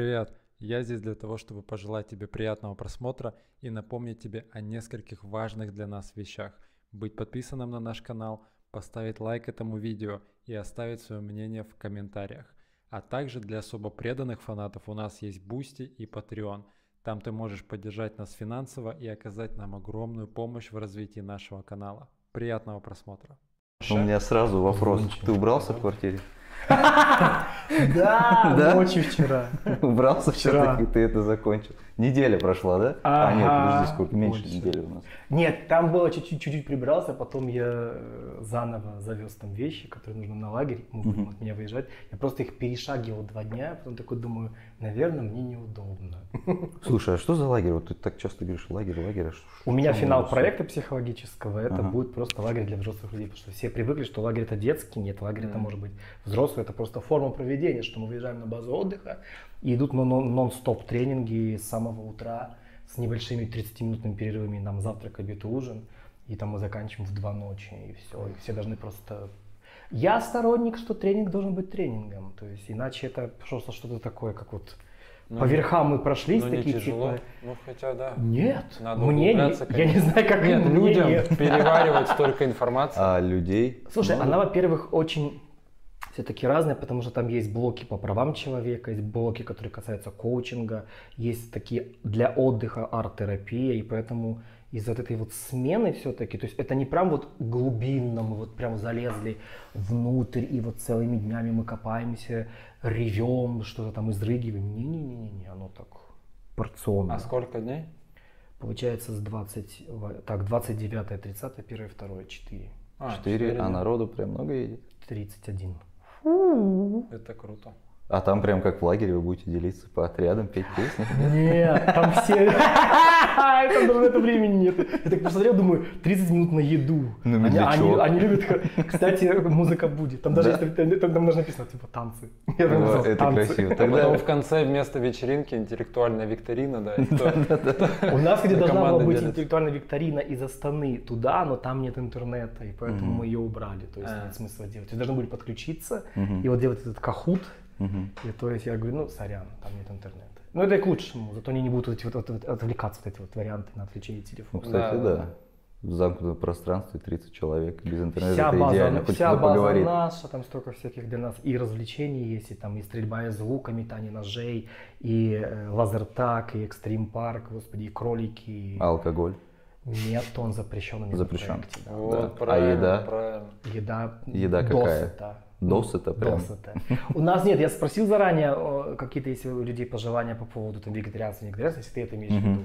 привет! Я здесь для того, чтобы пожелать тебе приятного просмотра и напомнить тебе о нескольких важных для нас вещах. Быть подписанным на наш канал, поставить лайк этому видео и оставить свое мнение в комментариях. А также для особо преданных фанатов у нас есть Бусти и Patreon. Там ты можешь поддержать нас финансово и оказать нам огромную помощь в развитии нашего канала. Приятного просмотра! У меня сразу вопрос. Ты убрался в квартире? Да, ночью вчера. Убрался Вчера. все-таки, ты это закончил. Неделя прошла, да? А нет, подожди, сколько? Меньше недели у нас. Нет, там было чуть-чуть, прибрался, потом я э, заново завез там вещи, которые нужны на лагерь, от меня выезжать. Я просто их перешагивал два дня, потом такой думаю, наверное, мне неудобно. Слушай, а что за лагерь? Вот ты так часто говоришь лагерь, лагерь. а ш- У меня что финал проекта психологического, это Ага. будет просто лагерь для взрослых людей, потому что все привыкли, что лагерь это детский, нет, лагерь это может быть взрослый, это просто форма проведения, что мы выезжаем на базу отдыха и идут но- но- нон-стоп тренинги с самого утра с небольшими 30-минутными перерывами, нам завтрак, обед и ужин, и там мы заканчиваем в два ночи, и все, и все должны просто... Я сторонник, что тренинг должен быть тренингом, то есть иначе это просто что-то такое, как вот по верхам мы прошлись, Ну не такие тяжело. типа... Ну хотя да. Нет, Надо мне не, я не знаю, как Нет, мне людям нет. переваривать столько информации. А людей? Слушай, Ну, она, во-первых, очень все-таки разная, потому что там есть блоки по правам человека, есть блоки, которые касаются коучинга, есть такие для отдыха арт-терапия, и поэтому из вот этой вот смены все-таки, то есть это не прям вот глубинно, мы вот прям залезли внутрь, и вот целыми днями мы копаемся, ревем, что-то там изрыгиваем. Не-не-не, оно так порционно. А сколько дней? Получается с 20, во- так, 29, 30, 1, 2, 4. А, Четыре, а дня. народу прям много едет? 31. Это круто. А там прям как в лагере вы будете делиться по отрядам, петь песни? Нет, там все... Там даже на это времени нет. Я так посмотрел, думаю, 30 минут на еду. Ну, они, для они- чего? они любят... Кстати, музыка будет. Там даже Да? есть, там, там даже написано, типа, танцы. Я так О, написал, Это «Танцы». красиво. А потом Тогда в конце вместо вечеринки интеллектуальная викторина, да. У нас, где должна была быть интеллектуальная викторина из Астаны туда, но там нет интернета, и поэтому мы ее убрали. То есть А. нет смысла делать. То есть должны были подключиться и вот делать этот кахут. И то есть я говорю, ну, сорян, там нет интернета. Ну, это и к лучшему, зато они не будут эти вот, вот- вот отвлекаться, вот эти вот варианты на отвлечение Ну, телефона. кстати, Да, да. В замкнутом пространстве 30 человек без интернета Вся это база, идеально. Хоть вся база поговорит. наша, там столько всяких для нас и развлечений есть, и там и стрельба из лука, метание ножей, и э, лазертаг, и экстрим парк, господи, и кролики. и- А алкоголь? Нет, он запрещен. Запрещен. проекте, да. Вот, Да. А еда? правильно. Еда, Еда какая? досыта. Досыта прям? Досыта. У нас нет, я спросил заранее, какие-то есть у людей пожелания по поводу там, вегетарианства, не вегетарианства, если ты это имеешь в виду,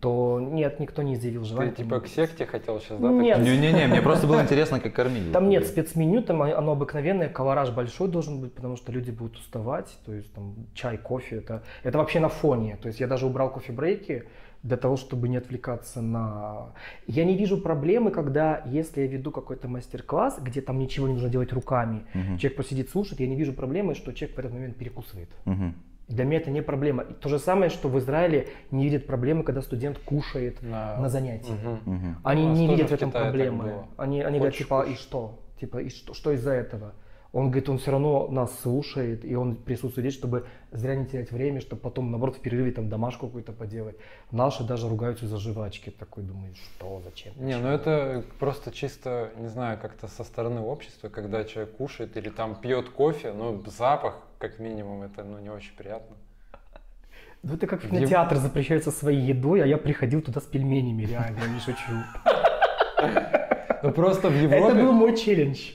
то нет, никто не изъявил Ты желания. типа к секте хотел сейчас, да? Нет. так? Не-не-не, мне просто было интересно, как кормить. Там нет спецменю, там оно обыкновенное, колораж большой должен быть, потому что люди будут уставать, то есть там чай, кофе, это, это вообще на фоне, то есть я даже убрал кофе-брейки для того, чтобы не отвлекаться на... Я не вижу проблемы, когда, если я веду какой-то мастер-класс, где там ничего не нужно делать руками, Мгм. человек посидит, слушает, я не вижу проблемы, что человек в этот момент перекусывает. Мгм. Для меня это не проблема. И то же самое, что в Израиле не видят проблемы, когда студент кушает На- на занятии. Мгм. Мгм. Они нас не видят в этом проблемы. Они, они говорят, типа, и кушай. что? Типа, и что, что из-за этого? Он говорит, он все равно нас слушает, и он присутствует здесь, чтобы зря не терять время, чтобы потом, наоборот, в перерыве там домашку какую-то поделать. Наши даже ругаются за жвачки. Такой думаю, что, зачем? Не, ну это просто чисто, не знаю, как-то со стороны общества, когда человек кушает или там пьет кофе, ну запах, как минимум, это ну не очень приятно. Ну это как в кинотеатр запрещается своей едой, а я приходил туда с пельменями, реально, не шучу. Ну просто в Это Европе... был мой челлендж.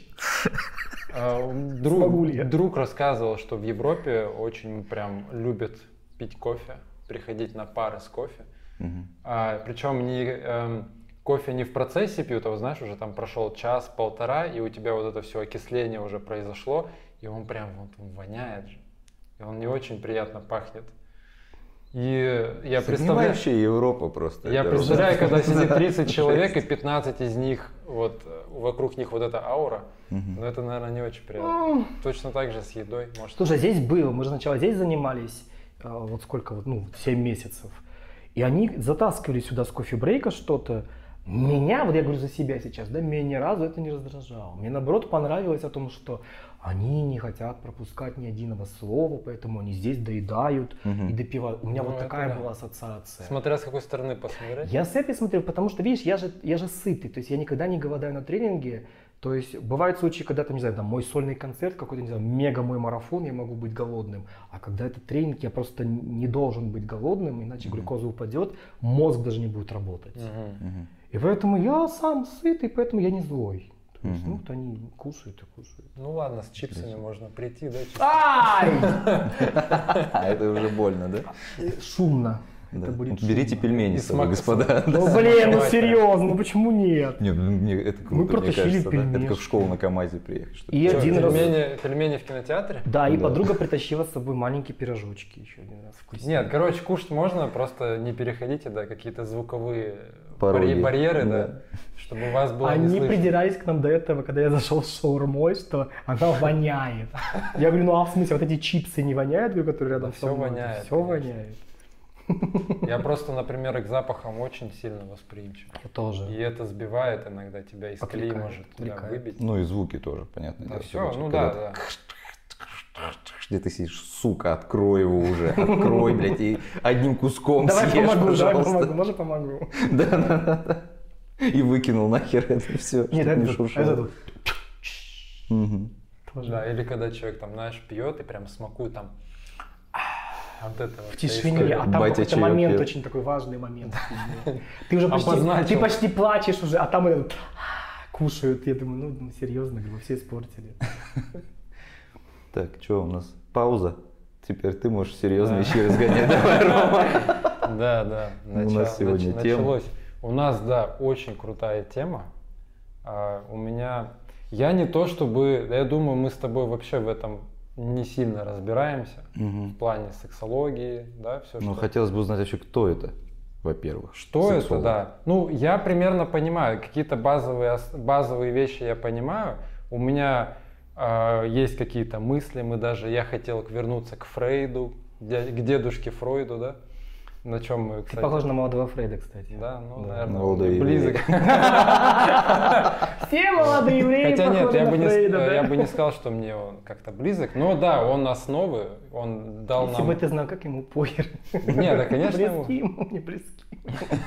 А? Друг, друг рассказывал, что в Европе очень прям любят пить кофе, приходить на пары с кофе. Мгм. А, причем не, эм, кофе не в процессе пьют, а вот знаешь, уже там прошел час-полтора, и у тебя вот это все окисление уже произошло, и он прям вот он воняет же. И он не очень приятно пахнет. И я представляю, Европа просто. я представляю, когда сидит 30 Жесть. человек, и 15 из них, вот э, вокруг них вот эта аура, Мгм. ну это, наверное, не очень приятно. Точно так же с едой, может. Слушай, здесь было, мы же сначала здесь занимались, а, вот сколько, вот, ну, 7 месяцев. И они затаскивали сюда с кофе-брейка что-то, Меня, вот я говорю за себя сейчас, да, меня ни разу это не раздражало. Мне наоборот понравилось о том, что они не хотят пропускать ни единого слова, поэтому они здесь доедают угу. и допивают. У меня ну, вот такая да. была ассоциация. Смотря с какой стороны посмотреть. Я с этой смотрю, потому что, видишь, я же, я же сытый, то есть я никогда не голодаю на тренинге. То есть бывают случаи, когда там, не знаю, там мой сольный концерт, какой-то, не знаю, мега мой марафон, я могу быть голодным. А когда это тренинг, я просто не должен быть голодным, иначе mm глюкоза упадет, мозг даже не будет работать. Mm-hmm. И поэтому я сам сытый, поэтому я не злой. То есть, угу. ну, вот они кушают и кушают. Ну ладно, с чипсами можно прийти, да? Ай! Это уже больно, да? Шумно. Да. Это будет Берите шумно. пельмени с собой, господа. Ну блин, ну серьезно, ну почему нет? Нет, ну мне это круто, Мы протащили кажется, пельмени. Да? Это как в школу на КамАЗе приехать. И Что, один пельмени, раз... пельмени в кинотеатре? Да, и да. подруга притащила с собой маленькие пирожочки еще один раз. Вкуснее. Нет, короче, кушать можно, просто не переходите, да, какие-то звуковые Пороги. барьеры, да. да чтобы у вас было Они придирались к нам до этого, когда я зашел с шаурмой, что она воняет. Я говорю, ну а в смысле, вот эти чипсы не воняют, которые рядом да с Все воняет. Все воняет. Я просто, например, к запахам очень сильно восприимчив. Я тоже. И это сбивает иногда тебя из колеи, может да, выбить. Ну и звуки тоже, понятно. Да, все, ну да, да. Где ты сидишь, сука, открой его уже, открой, блядь, и одним куском давай съешь, помогу, пожалуйста. Давай помогу, можно помогу. Да, да, да. И выкинул нахер это все, Нет, это, не шуршало. Это. Угу. Да, или когда человек там, знаешь, пьет и прям смакует там вот это в тишине, а там какой-то момент пьет. очень такой важный момент. Ты уже почти, ты почти плачешь уже, а там этот, кушают. Я думаю, ну серьезно, вы все испортили. Так, что у нас? Пауза. Теперь ты можешь серьезно да. вещи разгонять. Давай, Рома. Да, да. у нас сегодня тема. Началось. У нас, да, очень крутая тема. А, у меня... Я не то чтобы... Я думаю, мы с тобой вообще в этом не сильно разбираемся угу. в плане сексологии, да, все Ну, что... хотелось бы узнать вообще, кто это, во-первых. Что сексолог. это, да. Ну, я примерно понимаю, какие-то базовые, базовые вещи я понимаю. У меня есть какие-то мысли, мы даже, я хотел вернуться к Фрейду, к дедушке Фройду, да. На чем мы, кстати... Ты похож на молодого Фрейда, кстати. Да, ну, да. наверное, Молодой близок. Все молодые евреи Хотя нет, я бы, не, я бы не сказал, что мне он как-то близок. Но да, он основы, он дал Если нам... бы ты знал, как ему похер. Нет, да, конечно. Близки ему, не близки.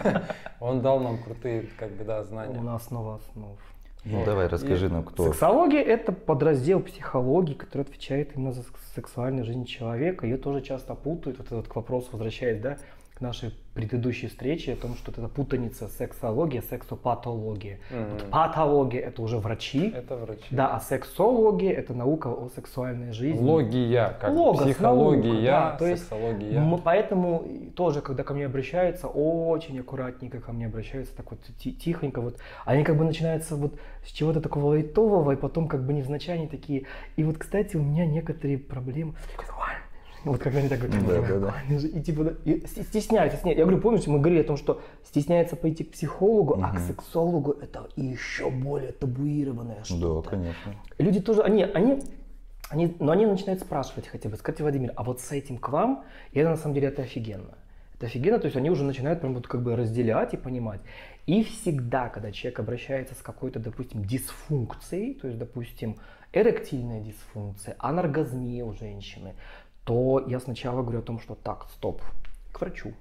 Он дал нам крутые, как бы, да, знания. Он основа основ. Ну давай, расскажи нам, кто. Сексология – это подраздел психологии, который отвечает именно за сексуальную жизнь человека. Ее тоже часто путают. Вот этот к вопросу возвращаясь, да, нашей предыдущей встречи о том, что это путаница сексология, сексопатология. Mm-hmm. Вот патология это уже врачи. Это врачи. Да, а сексология это наука о сексуальной жизни. Логия, как Логос, психология, наука, да, то есть сексология. поэтому тоже, когда ко мне обращаются, очень аккуратненько ко мне обращаются, так вот тихонько, вот они как бы начинаются вот с чего-то такого лайтового, и потом как бы невзначай они такие. И вот, кстати, у меня некоторые проблемы. Вот как они так говорят. Да, да, да. И типа и стесняются, стесняются. Я говорю, помнишь, мы говорили о том, что стесняется пойти к психологу, угу. а к сексологу это еще более табуированное что-то. Да, конечно. Люди тоже, они, они, они, но они начинают спрашивать хотя бы, скажите, Владимир, а вот с этим к вам, и это на самом деле это офигенно. Это офигенно, то есть они уже начинают прям вот как бы разделять и понимать. И всегда, когда человек обращается с какой-то, допустим, дисфункцией, то есть, допустим, эректильная дисфункция, анаргазмия у женщины, то я сначала говорю о том, что так, стоп, к врачу.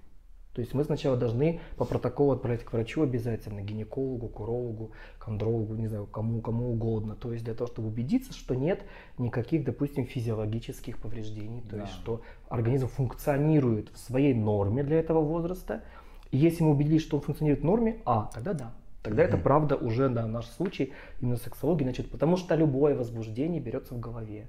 То есть мы сначала должны по протоколу отправлять к врачу обязательно, гинекологу, курологу, кондрологу, не знаю, кому, кому угодно. То есть для того, чтобы убедиться, что нет никаких, допустим, физиологических повреждений. То да. есть что организм функционирует в своей норме для этого возраста. И если мы убедились, что он функционирует в норме, а, тогда да. Тогда mm-hmm. это правда уже, да, наш случай именно сексологии, значит, потому что любое возбуждение берется в голове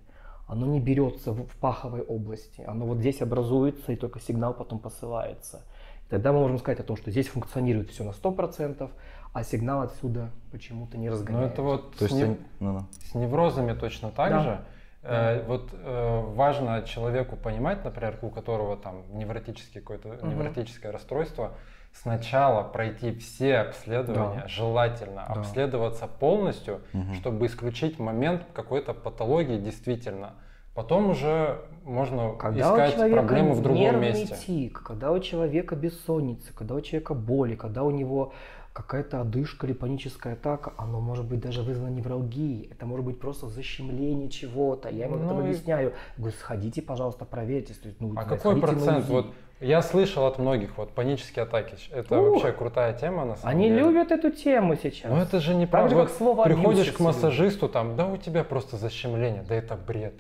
оно не берется в, паховой области, оно вот здесь образуется и только сигнал потом посылается. Тогда мы можем сказать о том, что здесь функционирует все на 100%, а сигнал отсюда почему-то не разгоняется. Ну это вот То с, есть, нев... ну, ну. с неврозами точно так да. же. Э, вот э, важно человеку понимать, например, у которого там невротический какое-то угу. невротическое расстройство, сначала пройти все обследования, да. желательно да. обследоваться полностью, угу. чтобы исключить момент какой-то патологии действительно. Потом уже можно когда искать проблему в другом месте. Тик, когда у человека бессонница, когда у человека боли, когда у него какая-то одышка или паническая атака, оно может быть даже вызвано невралгией, это может быть просто защемление чего-то. Я ему Ну это и- объясняю. Говорю, сходите, пожалуйста, проверьте. То есть, ну, А какой процент? Вот я слышал от многих, вот панические атаки. Это Ух! вообще крутая тема на самом Они деле. любят эту тему сейчас. Ну это же не Так же, правда. как слово приходишь к массажисту, там, да у тебя просто защемление, да это бред.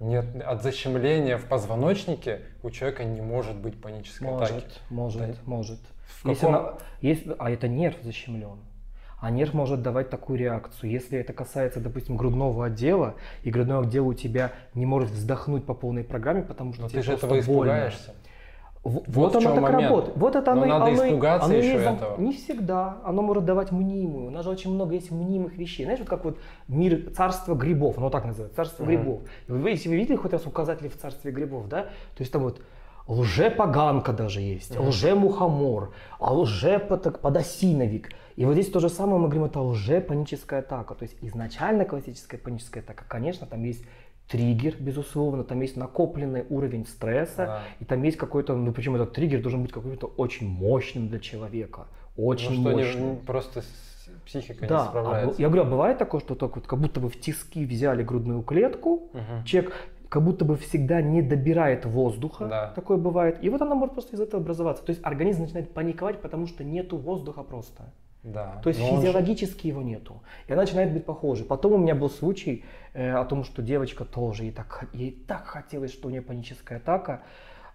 Нет, от защемления в позвоночнике у человека не может быть панической Может, атаки. может, Да. может. В Если каком- она- если- а это нерв защемлен. А нерв может давать такую реакцию. Если это касается, допустим, грудного отдела, и грудной отдел у тебя не может вздохнуть по полной программе, потому что Но тебе ты же этого больно. испугаешься. Вот Вот, оно так момент. работает. Вот это Но оно, надо оно испугаться оно еще зам- этого. Не всегда. Оно может давать мнимую. У нас же очень много есть мнимых вещей. Знаешь, вот как вот мир царства грибов, оно так называется, царство Мгм. грибов. Вы, если вы видели хоть раз указатели в царстве грибов, да? То есть там вот лже-поганка даже есть, Мгм. лже-мухомор, а лже-подосиновик. И вот здесь то же самое мы говорим, это лже-паническая атака. То есть изначально классическая паническая атака, конечно, там есть триггер, безусловно, там есть накопленный уровень стресса, Да. и там есть какой-то, ну причем этот триггер должен быть какой-то очень мощным для человека. Очень ну мощным. не- просто психика да, не а справляется. я говорю, а бывает такое, что так вот, как будто бы в тиски взяли грудную клетку, Мгм. человек как будто бы всегда не добирает воздуха, Да. такое бывает, и вот она может просто из этого образоваться. То есть организм начинает паниковать, потому что нету воздуха просто. Да. То есть он же- физиологически его нету. И она начинает быть похожей. Потом у меня был случай э, о том, что девочка тоже, ей так, ей так хотелось, что у нее паническая атака.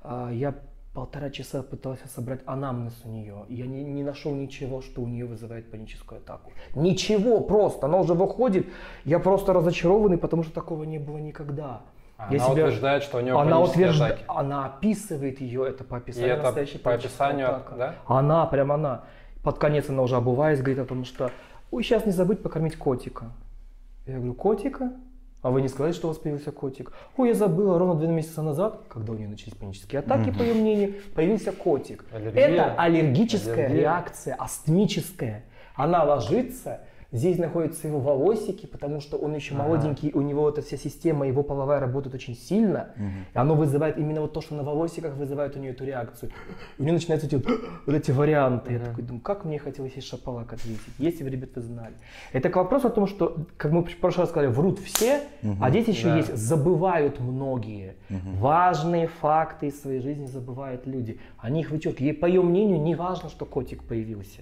А, я полтора часа пытался собрать анамнез у нее. И я не, не нашел ничего, что у нее вызывает паническую атаку. Ничего просто. Она уже выходит. Я просто разочарованный, потому что такого не было никогда. Она Я себя- утверждает, что у нее Она, утвержда- атаки. она описывает ее, это по И описанию это настоящей по описанию, атаки. да? Она, прям она. Под конец она уже обуваясь, говорит о том, что ой, сейчас не забыть покормить котика. Я говорю, котика? А вы не сказали, что у вас появился котик? Ой, я забыла, ровно два месяца назад, когда у нее начались панические атаки, по ее мнению, появился котик. Аллергия? Это аллергическая Аллергия. реакция, астмическая. Она ложится, здесь находятся его волосики, потому что он еще Ага. молоденький, у него эта вся система, его половая работает очень сильно. И оно вызывает именно вот то, что на волосиках вызывает у нее эту реакцию. И у нее начинаются эти вот, вот эти варианты. Я Мгм. такой думаю, как мне хотелось есть шапалак ответить, если бы, ребят, вы знали. Это к вопросу о том, что, как мы в прошлый раз сказали, врут все, а здесь еще Да. есть, забывают многие. Важные факты из своей жизни забывают люди. Они их вычеркивают. И по ее мнению, не важно, что котик появился.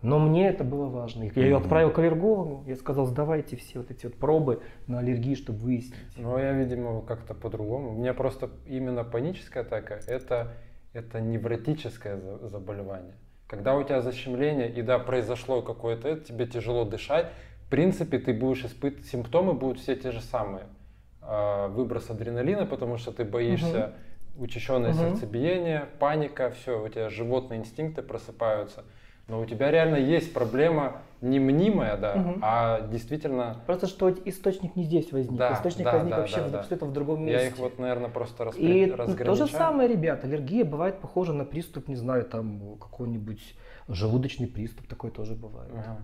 Но мне это было важно. Я ее отправил к аллергологу, я сказал, сдавайте все вот эти вот пробы на аллергии, чтобы выяснить. Ну, я, видимо, как-то по-другому. У меня просто именно паническая атака это, это невротическое за- заболевание. Когда у тебя защемление, и да, произошло какое-то, это, тебе тяжело дышать, в принципе, ты будешь испытывать, симптомы будут все те же самые. А, Выброс адреналина, потому что ты боишься, учащенное Мгм. сердцебиение, паника, все, у тебя животные инстинкты просыпаются. Но у тебя реально есть проблема не мнимая, да, Мгм. а действительно Просто что источник не здесь возник. Да, источник да, возник да, вообще да, в- да. где-то в другом месте. Я их вот, наверное, просто распри... И то разграничаю. же самое, ребят, аллергия бывает похожа на приступ, не знаю, там какой-нибудь желудочный приступ, такое тоже бывает. Ага.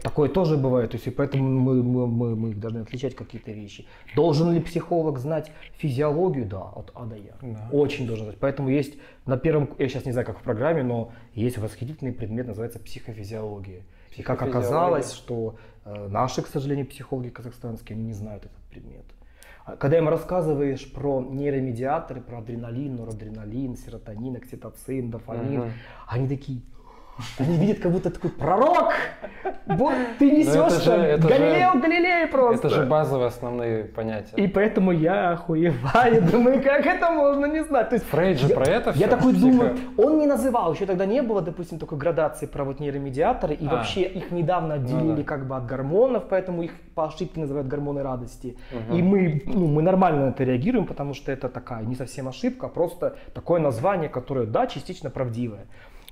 Такое тоже бывает, то есть и поэтому мы, мы, мы, мы должны отличать какие-то вещи. Должен ли психолог знать физиологию? Да, от А до Я. Да. Очень должен знать. Поэтому есть на первом, я сейчас не знаю, как в программе, но есть восхитительный предмет, называется психофизиология. И как Психофизиология. оказалось, что э, наши, к сожалению, психологи казахстанские не знают этот предмет. А Когда им рассказываешь про нейромедиаторы, про адреналин, норадреналин, серотонин, окситоцин, дофамин, Мгм. они такие, они видят, как будто такой пророк. Вот ты это несешь там Галилео Галилей просто. Это же базовые основные понятия. И поэтому я охуеваю, думаю, как это можно не знать. То есть Фрейд же я, про это Я всё, такой психо- думаю, он не называл, еще тогда не было, допустим, такой градации про вот нейромедиаторы, и А. вообще их недавно отделили Ну да. как бы от гормонов, поэтому их по ошибке называют гормоны радости. Мгм. И мы, ну, мы нормально на это реагируем, потому что это такая не совсем ошибка, а просто такое название, которое, да, частично правдивое.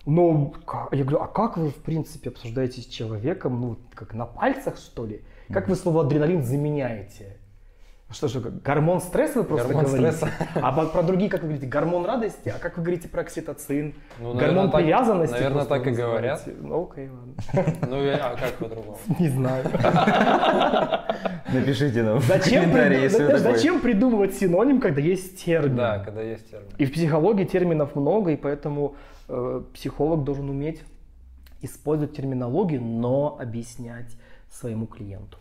Но ка- я говорю, а как вы, в принципе, обсуждаете с человеком, ну, как на пальцах, что ли? Как вы слово адреналин заменяете? Что же, гормон стресса вы просто Гормон говорите? стресса. А про, другие, как вы говорите, гормон радости? А как вы говорите про окситоцин? Ну, гормон наверное, так- привязанности? наверное, так и говорят. Ну, окей, ладно. Ну, я- а как по-другому? Не знаю. Напишите нам в Зачем, комментарии, приду- если вы зачем придумывать синоним, когда есть термин? Да, когда есть термин. И в психологии терминов много, и поэтому э, психолог должен уметь использовать терминологию, но объяснять своему клиенту.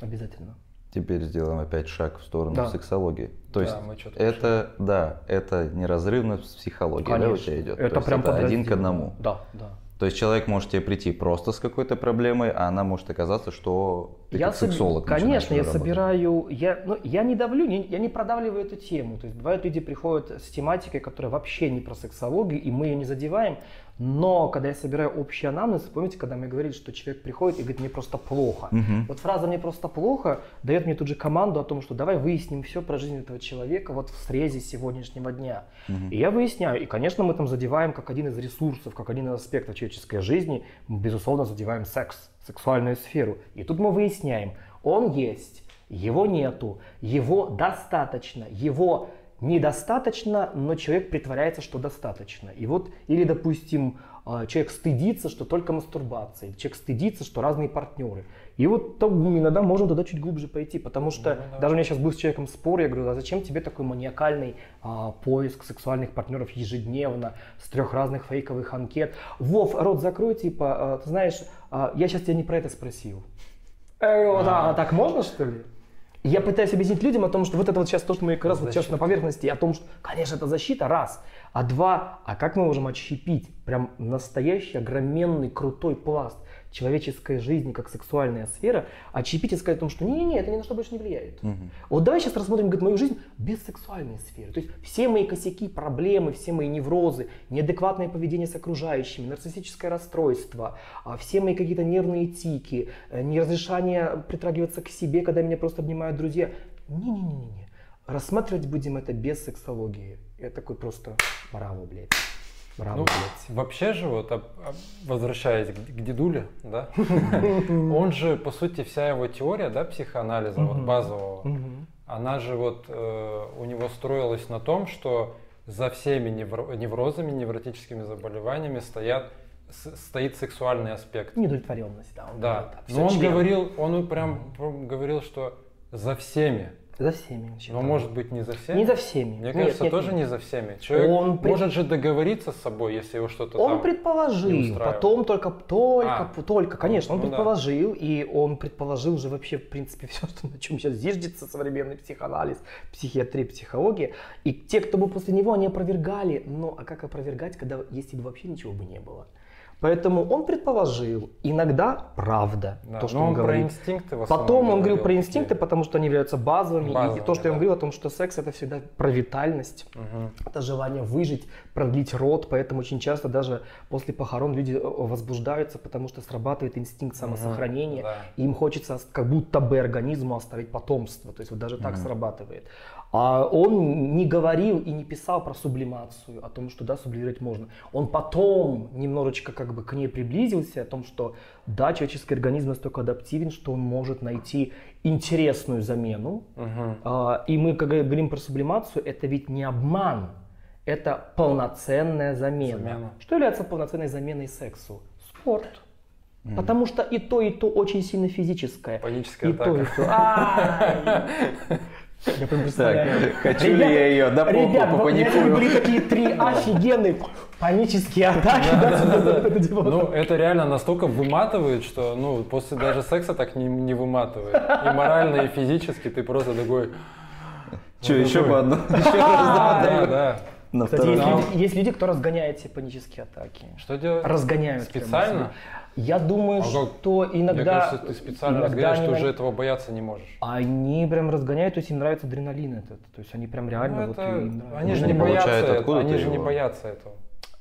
Обязательно. Теперь сделаем опять шаг в сторону Да. сексологии. То Да, есть мы это, да, это неразрывно с психологией, да, у тебя идет? Это То есть прям это один к одному. Да, да. То есть человек может тебе прийти просто с какой-то проблемой, а она может оказаться, что ты я как соби- сексолог Конечно, я работать. собираю, я, ну, я не давлю, не- я не продавливаю эту тему. То есть бывают люди приходят с тематикой, которая вообще не про сексологию, и мы ее не задеваем. Но когда я собираю общий анамнез, помните, когда мы говорили, что человек приходит и говорит, мне просто плохо. Мгм. Вот фраза «мне просто плохо» дает мне тут же команду о том, что давай выясним все про жизнь этого человека вот в срезе сегодняшнего дня. И я выясняю. И, конечно, мы там задеваем как один из ресурсов, как один из аспектов человеческой жизни, мы, безусловно, задеваем секс, сексуальную сферу. И тут мы выясняем, он есть, его нету, его достаточно, его недостаточно, но человек притворяется, что достаточно. И вот, или, допустим, а, человек стыдится, что только мастурбация, или человек стыдится, что разные партнеры. И вот там иногда можно туда чуть глубже пойти, потому что даже у меня сейчас был с человеком спор, я говорю, а зачем тебе такой маниакальный а, поиск сексуальных партнеров ежедневно, с трех разных фейковых анкет? Вов, рот закрой, типа, а, ты знаешь, а, я сейчас тебя не про это спросил. Э, вот, а, так можно, что ли? Я пытаюсь объяснить людям о том, что вот это вот сейчас то, что мы как раз вот сейчас на поверхности, о том, что, конечно, это защита, раз. А два, а как мы можем отщепить прям настоящий, огроменный, крутой пласт человеческой жизни, как сексуальная сфера, отщепить и сказать о том, что не-не-не, это ни на что больше не влияет. Вот давай сейчас рассмотрим говорит, мою жизнь без сексуальной сферы. То есть все мои косяки, проблемы, все мои неврозы, неадекватное поведение с окружающими, нарциссическое расстройство, а, все мои какие-то нервные тики, э, неразрешание притрагиваться к себе, когда меня просто обнимают друзья. Не-не-не-не. Рассматривать будем это без сексологии. Я такой просто браво, блядь. Ну, вообще же, вот об- об- возвращаясь к, к дедуле, да, он же, по сути, вся его теория, да, психоанализа, вот базового, она же вот э, у него строилась на том, что за всеми невро- неврозами, невротическими заболеваниями стоят, стоит сексуальный аспект. Недовлетворенность, да. он Да, говорит но он говорил, он прям говорил, что за всеми, За всеми. но считал. может быть не за всеми. Не за всеми. Мне Нет, кажется, нет, тоже нет. не за всеми. Человек Он при- может же договориться с собой, если его что-то Он там предположил, потом только, только, А. только, конечно, он Ну да. предположил, и он предположил же вообще, в принципе, все, что, на чем сейчас зиждется современный психоанализ, психиатрия, психология. И те, кто был после него, они опровергали. Но а как опровергать, когда если бы вообще ничего бы не было? Поэтому он предположил, иногда правда, Да, то, что он, он про говорит. инстинкты в Потом он говорил про инстинкты, потому что они являются базовыми. и Базовыми, то, что я да. говорил о том, что секс это всегда про витальность, Мгм. это желание выжить, продлить род, поэтому очень часто даже после похорон люди э, возбуждаются, потому что срабатывает инстинкт самосохранения, да. и им хочется как будто бы организму оставить потомство, то есть вот даже так срабатывает. А он не говорил и не писал про сублимацию, о том, что да, сублимировать можно. Он потом немножечко как бы к ней приблизился, о том, что да, человеческий организм настолько адаптивен, что он может найти интересную замену, Мгм. а, И мы, когда говорим про сублимацию, это ведь не обман, это полноценная замена. Замена. Что является полноценной заменой сексу? Спорт. Потому что и то, и то очень сильно физическое. Паническая и то, и атака. то. Я прям представляю. Так, хочу ли я ее попу Ребят, вот у меня попаникую? были такие три офигенные панические атаки. да, дело. Ну, это реально настолько выматывает, что, ну, после даже секса так не, не выматывает. И морально, и физически ты просто такой... Че, еще по одной? Еще Да, да, да. На Кстати, есть Да. люди, есть люди, кто разгоняет все панические атаки. Что делать? Разгоняют. прямо Специально? Я думаю, А что иногда... Мне кажется, ты специально иногда разгоняешь, они ты уже этого бояться не можешь. Они прям разгоняют, то есть им нравится адреналин этот. То есть они прям реально Ну, вот это- им нравится. Они же не не боятся получают этого. Они же не боятся этого.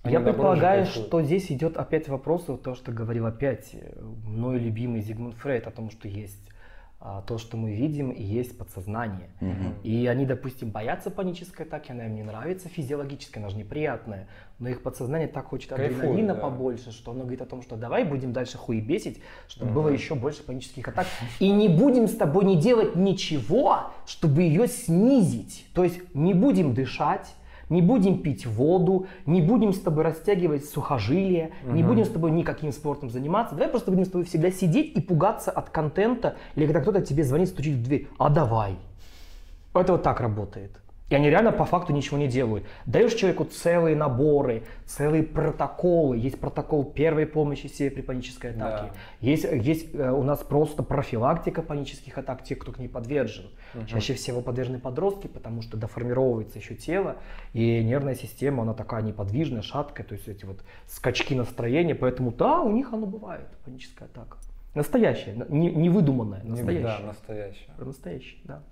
Они, Я предполагаю, что здесь идет опять вопрос, вот то, что говорил опять э, мной любимый Зигмунд Фрейд, о том, что есть то, что мы видим, и есть подсознание. И они, допустим, боятся панической атаки, она им не нравится физиологически, она же неприятная, но их подсознание так хочет Кайфует, адреналина да. побольше, что оно говорит о том, что давай будем дальше хуебесить, чтобы было еще больше панических атак, и не будем с тобой не делать ничего, чтобы ее снизить. То есть не будем дышать, не будем пить воду, не будем с тобой растягивать сухожилия, не будем с тобой никаким спортом заниматься. Давай просто будем с тобой всегда сидеть и пугаться от контента, или когда кто-то тебе звонит, стучит в дверь. А давай. Это вот так работает. И они реально по факту ничего не делают. Даешь человеку целые наборы, целые протоколы. Есть протокол первой помощи себе при панической атаке. Да. Есть, есть э, у нас просто профилактика панических атак, тех, кто к ней подвержен. Мгм. Чаще всего подвержены подростки, потому что доформировывается еще тело, и нервная система, она такая неподвижная, шаткая, то есть эти вот скачки настроения. Поэтому да, у них оно бывает, паническая атака. Настоящая, не, не выдуманная, настоящая. Да, настоящая. Настоящая, да.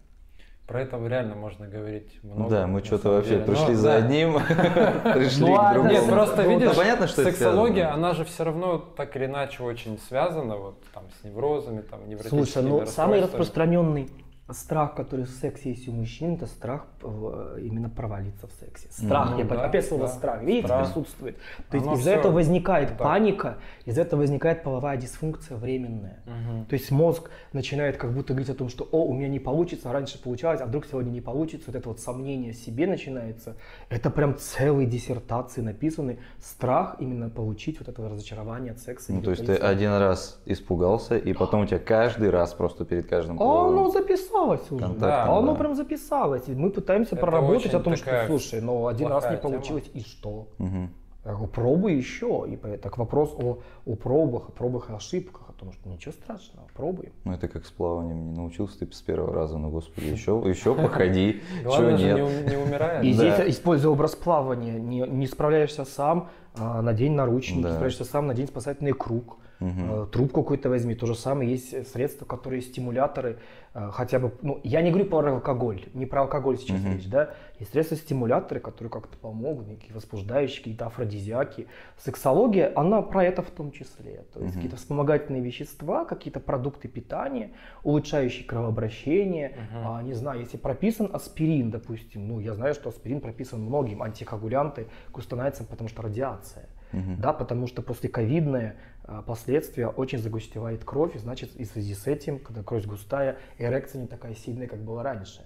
Про это реально можно говорить много. Да, мы что-то вообще деле. пришли Но, за да. одним, пришли Ну, а к другому. Нет, просто Ну, видишь, понятно, что это сексология, она же все равно так или иначе очень связана вот там с неврозами, там невротическими Слушай, ну самый распространенный страх, который в сексе есть у мужчин, это страх э, именно провалиться в сексе. Страх, Ну я да, опять слово да. страх, видите, Страх. присутствует. То есть из-за этого возникает да. паника, из-за этого возникает половая дисфункция временная. Мгм. То есть мозг начинает как будто говорить о том, что «О, у меня не получится, раньше получалось, а вдруг сегодня не получится». Вот это вот сомнение в себе начинается. Это прям целые диссертации написаны. Страх именно получить вот это разочарование от секса. Ну, то есть ты один раз испугался, и потом у тебя каждый раз просто перед каждым А оно половым записалось уже. контактом, а оно да. прям записалось. И мы пытаемся Это проработать о том, что, слушай, ну один раз не тема. получилось, и что? Мгм. Я говорю, пробуй еще. И так вопрос о, о пробах, о пробах и ошибках, о том, что ничего страшного, пробуй. Ну, это как с плаванием. Не научился ты с первого раза, ну, господи, еще, еще походи. Чего нет? не умирает. И Да. здесь, используя образ плавания, не, не справляешься сам, а, надень наручники, Да. справляешься сам, надень спасательный круг. Э, Трубку какую-то возьми. То же самое есть средства, которые стимуляторы, э, хотя бы, ну, я не говорю про алкоголь, не про алкоголь сейчас Мгм. речь, да, есть средства стимуляторы, которые как-то помогут, некие возбуждающие, какие-то афродизиаки. Сексология, она про это в том числе. То есть Мгм. какие-то вспомогательные вещества, какие-то продукты питания, улучшающие кровообращение. Мгм. А, не знаю, если прописан аспирин, допустим, ну, я знаю, что аспирин прописан многим, антикоагулянты густонаицам, потому что радиация. Мгм. Да, потому что после ковидные а, последствия очень загустевает кровь, и значит, и в связи с этим, когда кровь густая, эрекция не такая сильная, как была раньше.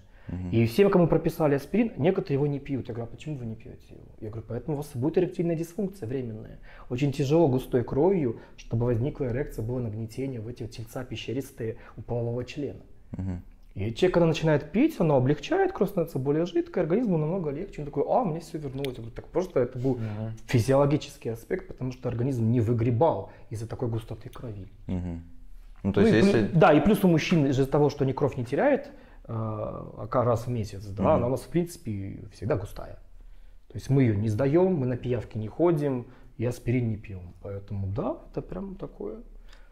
И всем, кому прописали аспирин, некоторые его не пьют. Я говорю, а почему вы не пьете его? Я говорю, поэтому у вас будет эректильная дисфункция временная. Очень тяжело густой кровью, чтобы возникла эрекция, было нагнетение в эти тельца пещеристые у полового члена. Мгм. И человек, когда начинает пить, оно облегчает, кровь становится более жидкой, организму намного легче. Он такой, а, мне все вернулось. Я говорю, так просто это был Мгм. физиологический аспект, потому что организм не выгребал из-за такой густоты крови. Мгм. Ну, то Ну есть, и плю- если... Да, и плюс у мужчин из-за того, что они кровь не теряют э, а раз в месяц, да, Мгм. она у нас в принципе всегда густая. То есть мы ее не сдаем, мы на пиявки не ходим, и аспирин не пьем. Поэтому да, это прям такое.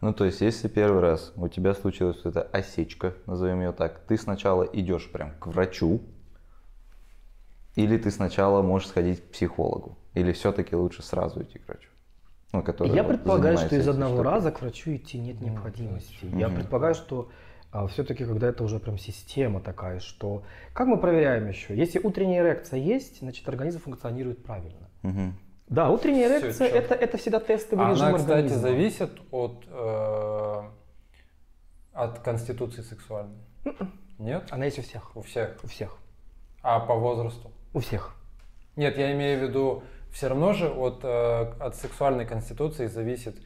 Ну, то есть, если первый раз у тебя случилась вот эта осечка, назовем ее так, ты сначала идешь прям к врачу, или ты сначала можешь сходить к психологу, или все-таки лучше сразу идти к врачу? Ну, который Я вот предполагаю, что из одного штукой. раза к врачу идти нет необходимости. Я Мгм. предполагаю, что все-таки, когда это уже прям система такая, что... Как мы проверяем еще? Если утренняя эрекция есть, значит организм функционирует правильно. Мгм. Да, утренняя Всё эрекция это, это всегда тестовый А режим она, кстати, организма. зависит от, э, от конституции сексуальной. Нет? Она есть у всех. У всех. У всех. А по возрасту? У всех. Нет, я имею в виду, все равно же от, э, от сексуальной конституции зависит.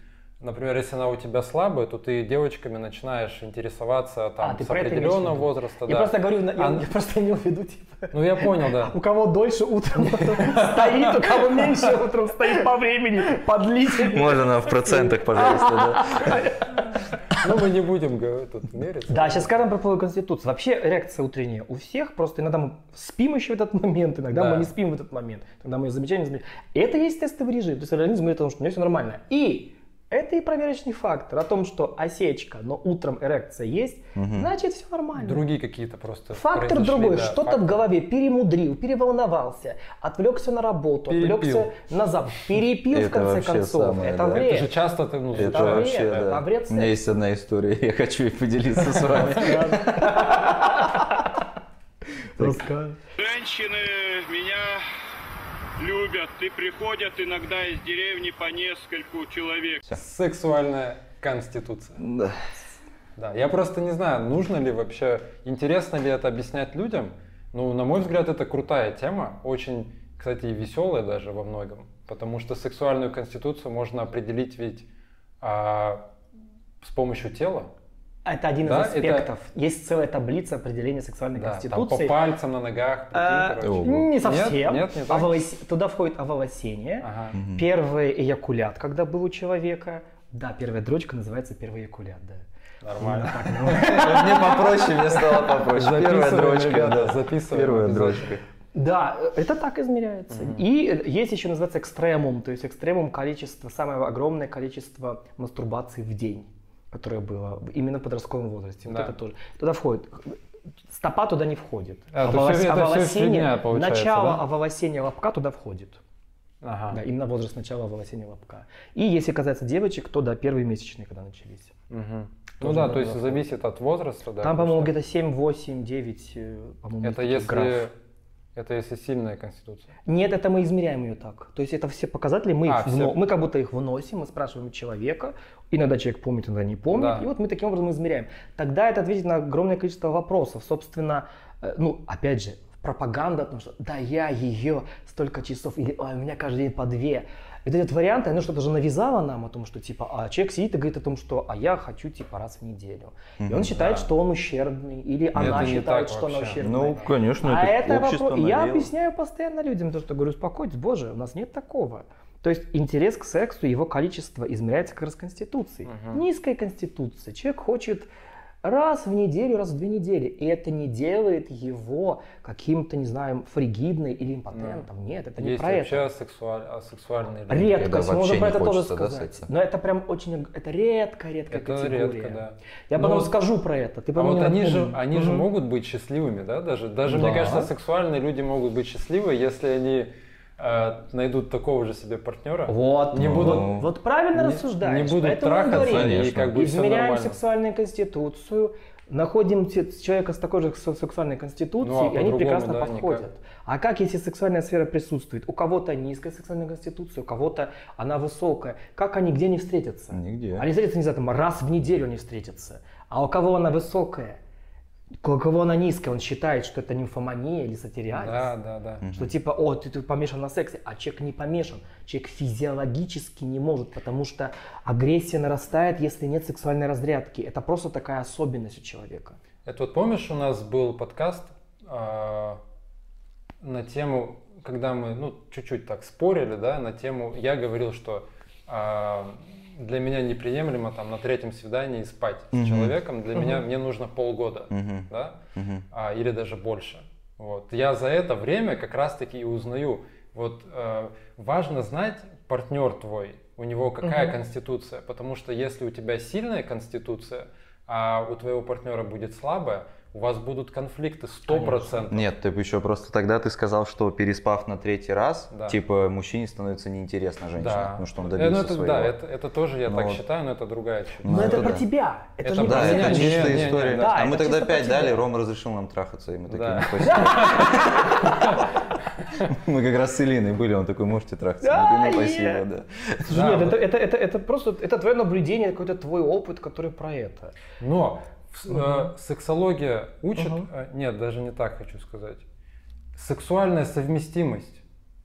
Например, если она у тебя слабая, то ты девочками начинаешь интересоваться там, А, с определенного возраста. Я да. просто говорю, на- я, А- я просто имел в виду, типа, Ну я понял, да. у кого дольше утром стоит, у кого меньше утром стоит по времени, подлительнее. Можно в процентах, пожалуйста, да? Ну мы не будем говорить, тут мериться. Да, сейчас скажем про половую конституцию. Вообще эрекция утренняя у всех, просто иногда мы спим еще в этот момент, иногда Да. мы не спим в этот момент, тогда мы ее замечаем. не замечаем. Это есть тестовый режим, то есть организм говорит о том, что у меня все нормально. И это и проверочный фактор о том, что осечка, но утром эрекция есть, значит все нормально. Другие какие-то просто Фактор другой, да, что-то в голове перемудрил, переволновался, отвлекся на работу, Перепил. отвлекся на завтрак, перепил в Это конце вообще концов. самое, это да. вред. Это же часто ты, ну, Это Это вред, вообще, это да. вред У меня есть одна история, я хочу ей поделиться с вами. Женщины меня любят и приходят иногда из деревни по нескольку человек. Сексуальная конституция. Да. Да, я просто не знаю, нужно ли вообще, интересно ли это объяснять людям. Ну, на мой взгляд, это крутая тема, очень, кстати, и веселая даже во многом, потому что сексуальную конституцию можно определить ведь а, с помощью тела. Это один Да, из это- аспектов. Есть целая таблица определения сексуальной Да, там по конституции. пальцам на ногах, А, не совсем. Нет, не так? Оволос- Туда входит оволосение, Ага. первый эякулят, когда был у человека. Да, первая дрочка называется первый эякулят, да. Нормально. Вот Мне попроще, мне стало попроще. Первая дрочка, да. записываем Первая дрочка. Да, это так измеряется. И есть еще называется экстремум, то есть экстремум количество, самое огромное количество мастурбаций в день, которое было именно в подростковом возрасте. Вот Да. это тоже. Туда входит. Стопа туда не входит. А, Оволос- всё оволосение- получается, начало да? оволосения лобка туда входит. Ага. Да, именно возраст начала оволосения лобка. И если касается девочек, то да, первые месячные, когда начались. Мгм. Ну да, то есть заходить. зависит от возраста, да. Там, по-моему, где-то 7, 8, 9, э, по-моему, Это если... граф. Это если сильная конституция. Нет, это мы измеряем ее так. То есть это все показатели, мы, А, их все. вно- мы как будто их выносим, мы спрашиваем человека, иногда человек помнит, иногда не помнит, Да. и вот мы таким образом измеряем. Тогда это ответит на огромное количество вопросов. Собственно, э, ну, опять же, пропаганда о том, что да, я ее столько часов, или «Ой, у меня каждый день по две. Вот этот вариант, оно что-то же навязало нам о том, что типа, а человек сидит и говорит о том, что а я хочу типа раз в неделю. И он считает, Да. что он ущербный, или Это она считает, что она ущербная. Ну, конечно, А это это общество вопрос. Я объясняю постоянно людям, то, что говорю, успокойтесь, боже, у нас нет такого. То есть интерес к сексу, его количество измеряется как раз конституцией. Низкая конституция. Человек хочет раз в неделю, раз в две недели. И это не делает его каким-то, не знаю, фригидной или импотентом. Нет, это не Есть про вообще это. асексуаль- асексуальные люди. Редкость, можно про не это тоже да, сказать. секса? Но это прям очень, это редкая-редкая Это категория. редко, да. Я Ну потом вот- скажу про это. Ты А вот они же, они же Мгм. могут быть счастливыми, да, даже, даже Да. мне кажется, сексуальные люди могут быть счастливы, если они найдут такого же себе партнера. Вот, Не будут- вот правильно не- рассуждаешь. не будут трахаться, говорим, и как бы измеряем сексуальную конституцию, находим человека с такой же сексуальной конституцией, Ну, а и они прекрасно да, подходят. никак. А как, если сексуальная сфера присутствует? У кого-то низкая сексуальная конституция, у кого-то она высокая. Как они где не встретятся? Нигде. Они встретятся, не знаю, там, раз в неделю они встретятся. А у кого она высокая? Кого она низкая, он считает, что это нимфомания или сатириальность. Да, да, да. Что типа, о, ты тут помешан на сексе, а человек не помешан. Человек физиологически не может, потому что агрессия нарастает, если нет сексуальной разрядки. Это просто такая особенность у человека. Это вот помнишь, у нас был подкаст а, на тему, когда мы, ну, чуть-чуть так спорили, да, на тему, я говорил, что а, для меня неприемлемо там на третьем свидании спать с человеком, для меня, мне нужно полгода, Мгм. да, Мгм. а, или даже больше. Вот. Я за это время как раз-таки и узнаю. Вот э, важно знать партнер твой, у него какая конституция, потому что если у тебя сильная конституция, а у твоего партнера будет слабая, у вас будут конфликты 100%. Нет, ты еще просто тогда ты сказал, что переспав на третий раз, Да. типа мужчине становится неинтересна женщина, Да. потому что он Э, добился ну, это, своего. Да, это, это тоже я Ну так считаю, но это другая чуть. Ну, Но это, это про да. тебя. Это, Это не Да, про Не, это не, чистая не, не, история. да, а мы тогда чисто про 5 тебя. дали, Рома разрешил нам трахаться, и мы такие, Да. ну, спасибо. Мы как раз с Илиной были, он такой, можете трахаться. Ну, Да, спасибо, нет. да. Слушай, нет, вот. это, это, это, это просто это твое наблюдение, какой-то твой опыт, который про это. Но э, сексология учит, э, нет, даже не так хочу сказать. Сексуальная совместимость.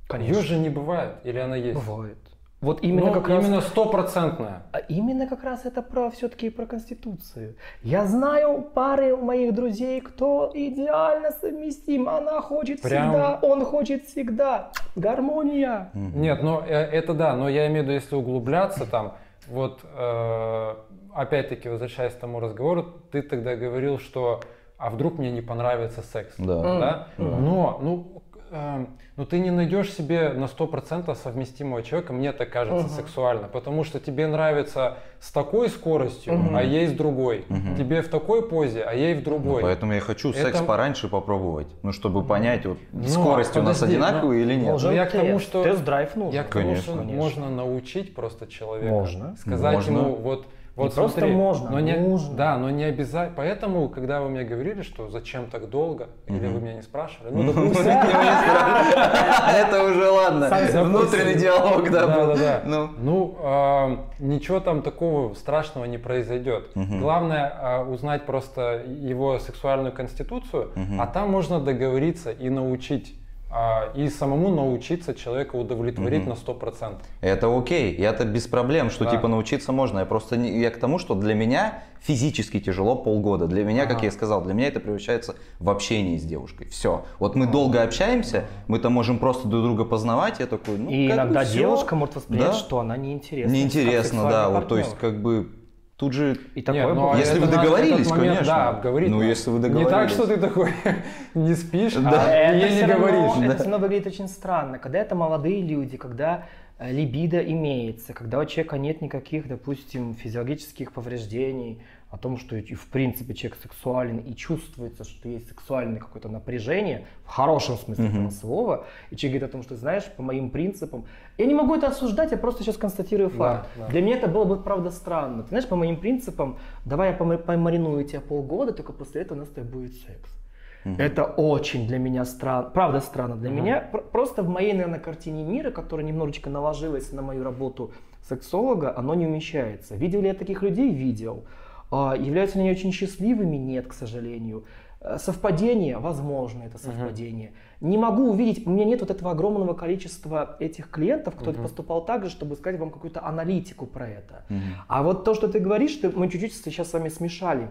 Конечно. Ее же не бывает, или она есть? Бывает. Вот именно Ну, как раз именно стопроцентная. А именно как раз это про все-таки про Конституцию. Я знаю пары моих друзей, кто идеально совместим. Она хочет Прям- всегда, он хочет всегда. Гармония. Нет, ну э, это да, но я имею в виду, если углубляться там, вот э, опять-таки возвращаясь к тому разговору, ты тогда говорил, что а вдруг мне не понравится секс, Да. да? Но, ну, э, ну ты не найдешь себе на 100% совместимого человека, мне так кажется, сексуально, потому что тебе нравится с такой скоростью, а ей с другой, тебе в такой позе, а ей в Ну, другой. поэтому я хочу секс Это- пораньше попробовать, ну, чтобы понять, вот, Ну, скорость у нас подожди, одинаковые или нет. Ну, я к тому, что- Тест-драйв нужен. Я к тому, Конечно, что конечно. можно научить просто человека. Можно. Сказать Можно. ему, вот, вот просто смотри, можно, но не, нужно. Да, но не обязательно. Поэтому, когда вы мне говорили, что зачем так долго, или вы меня не спрашивали, ну, допустим, Это уже ладно. Внутренний диалог, да, да, был. да, да. Ну, Ну, ничего там такого страшного не произойдет. Главное а, узнать просто его сексуальную конституцию, а там можно договориться и научить и самому научиться человека удовлетворить Мгм. на 100%. Это окей, и это без проблем, что Да. типа научиться можно. Я просто не- я к тому, что для меня физически тяжело полгода. Для меня, как Ага. я и сказал, для меня это превращается в общение с девушкой. Все. Вот мы долго общаемся, мы там можем просто друг друга познавать. Я такой, ну И как бы иногда всё. девушка может воспринять, Да. что она неинтересна. Неинтересно, как да. сексуальный Вот, то есть партнер. как бы тут же И такое Нет, ну, бывает. Если вы договорились, момент, конечно. Да, обговорить. Ну, если вы Не так, договорились. что ты такой не спишь, Да. а это не равно, говоришь. это да. все равно выглядит очень странно. Когда это молодые люди, когда э, либидо имеется, когда у человека нет никаких, допустим, физиологических повреждений, о том, что и в принципе человек сексуален и чувствуется, что есть сексуальное какое-то напряжение, в хорошем смысле Мгм. этого слова, и человек говорит о том, что знаешь, по моим принципам, я не могу это осуждать, я просто сейчас констатирую факт. Да, да. Для меня это было бы правда странно. Ты знаешь, по моим принципам, давай я пома- помариную тебя полгода, только после этого у нас с тобой будет секс. Это очень для меня странно, правда странно для меня. Пр- Просто в моей, наверное, картине мира, которая немножечко наложилась на мою работу сексолога, оно не умещается. Видел ли я таких людей? Видел. А, Являются ли они очень счастливыми? Нет, к сожалению. Э, Совпадение? Возможно, это совпадение. Не могу увидеть, у меня нет вот этого огромного количества этих клиентов, кто поступал так же, чтобы сказать вам какую-то аналитику про это. А вот то, что ты говоришь, что мы чуть-чуть сейчас с вами смешали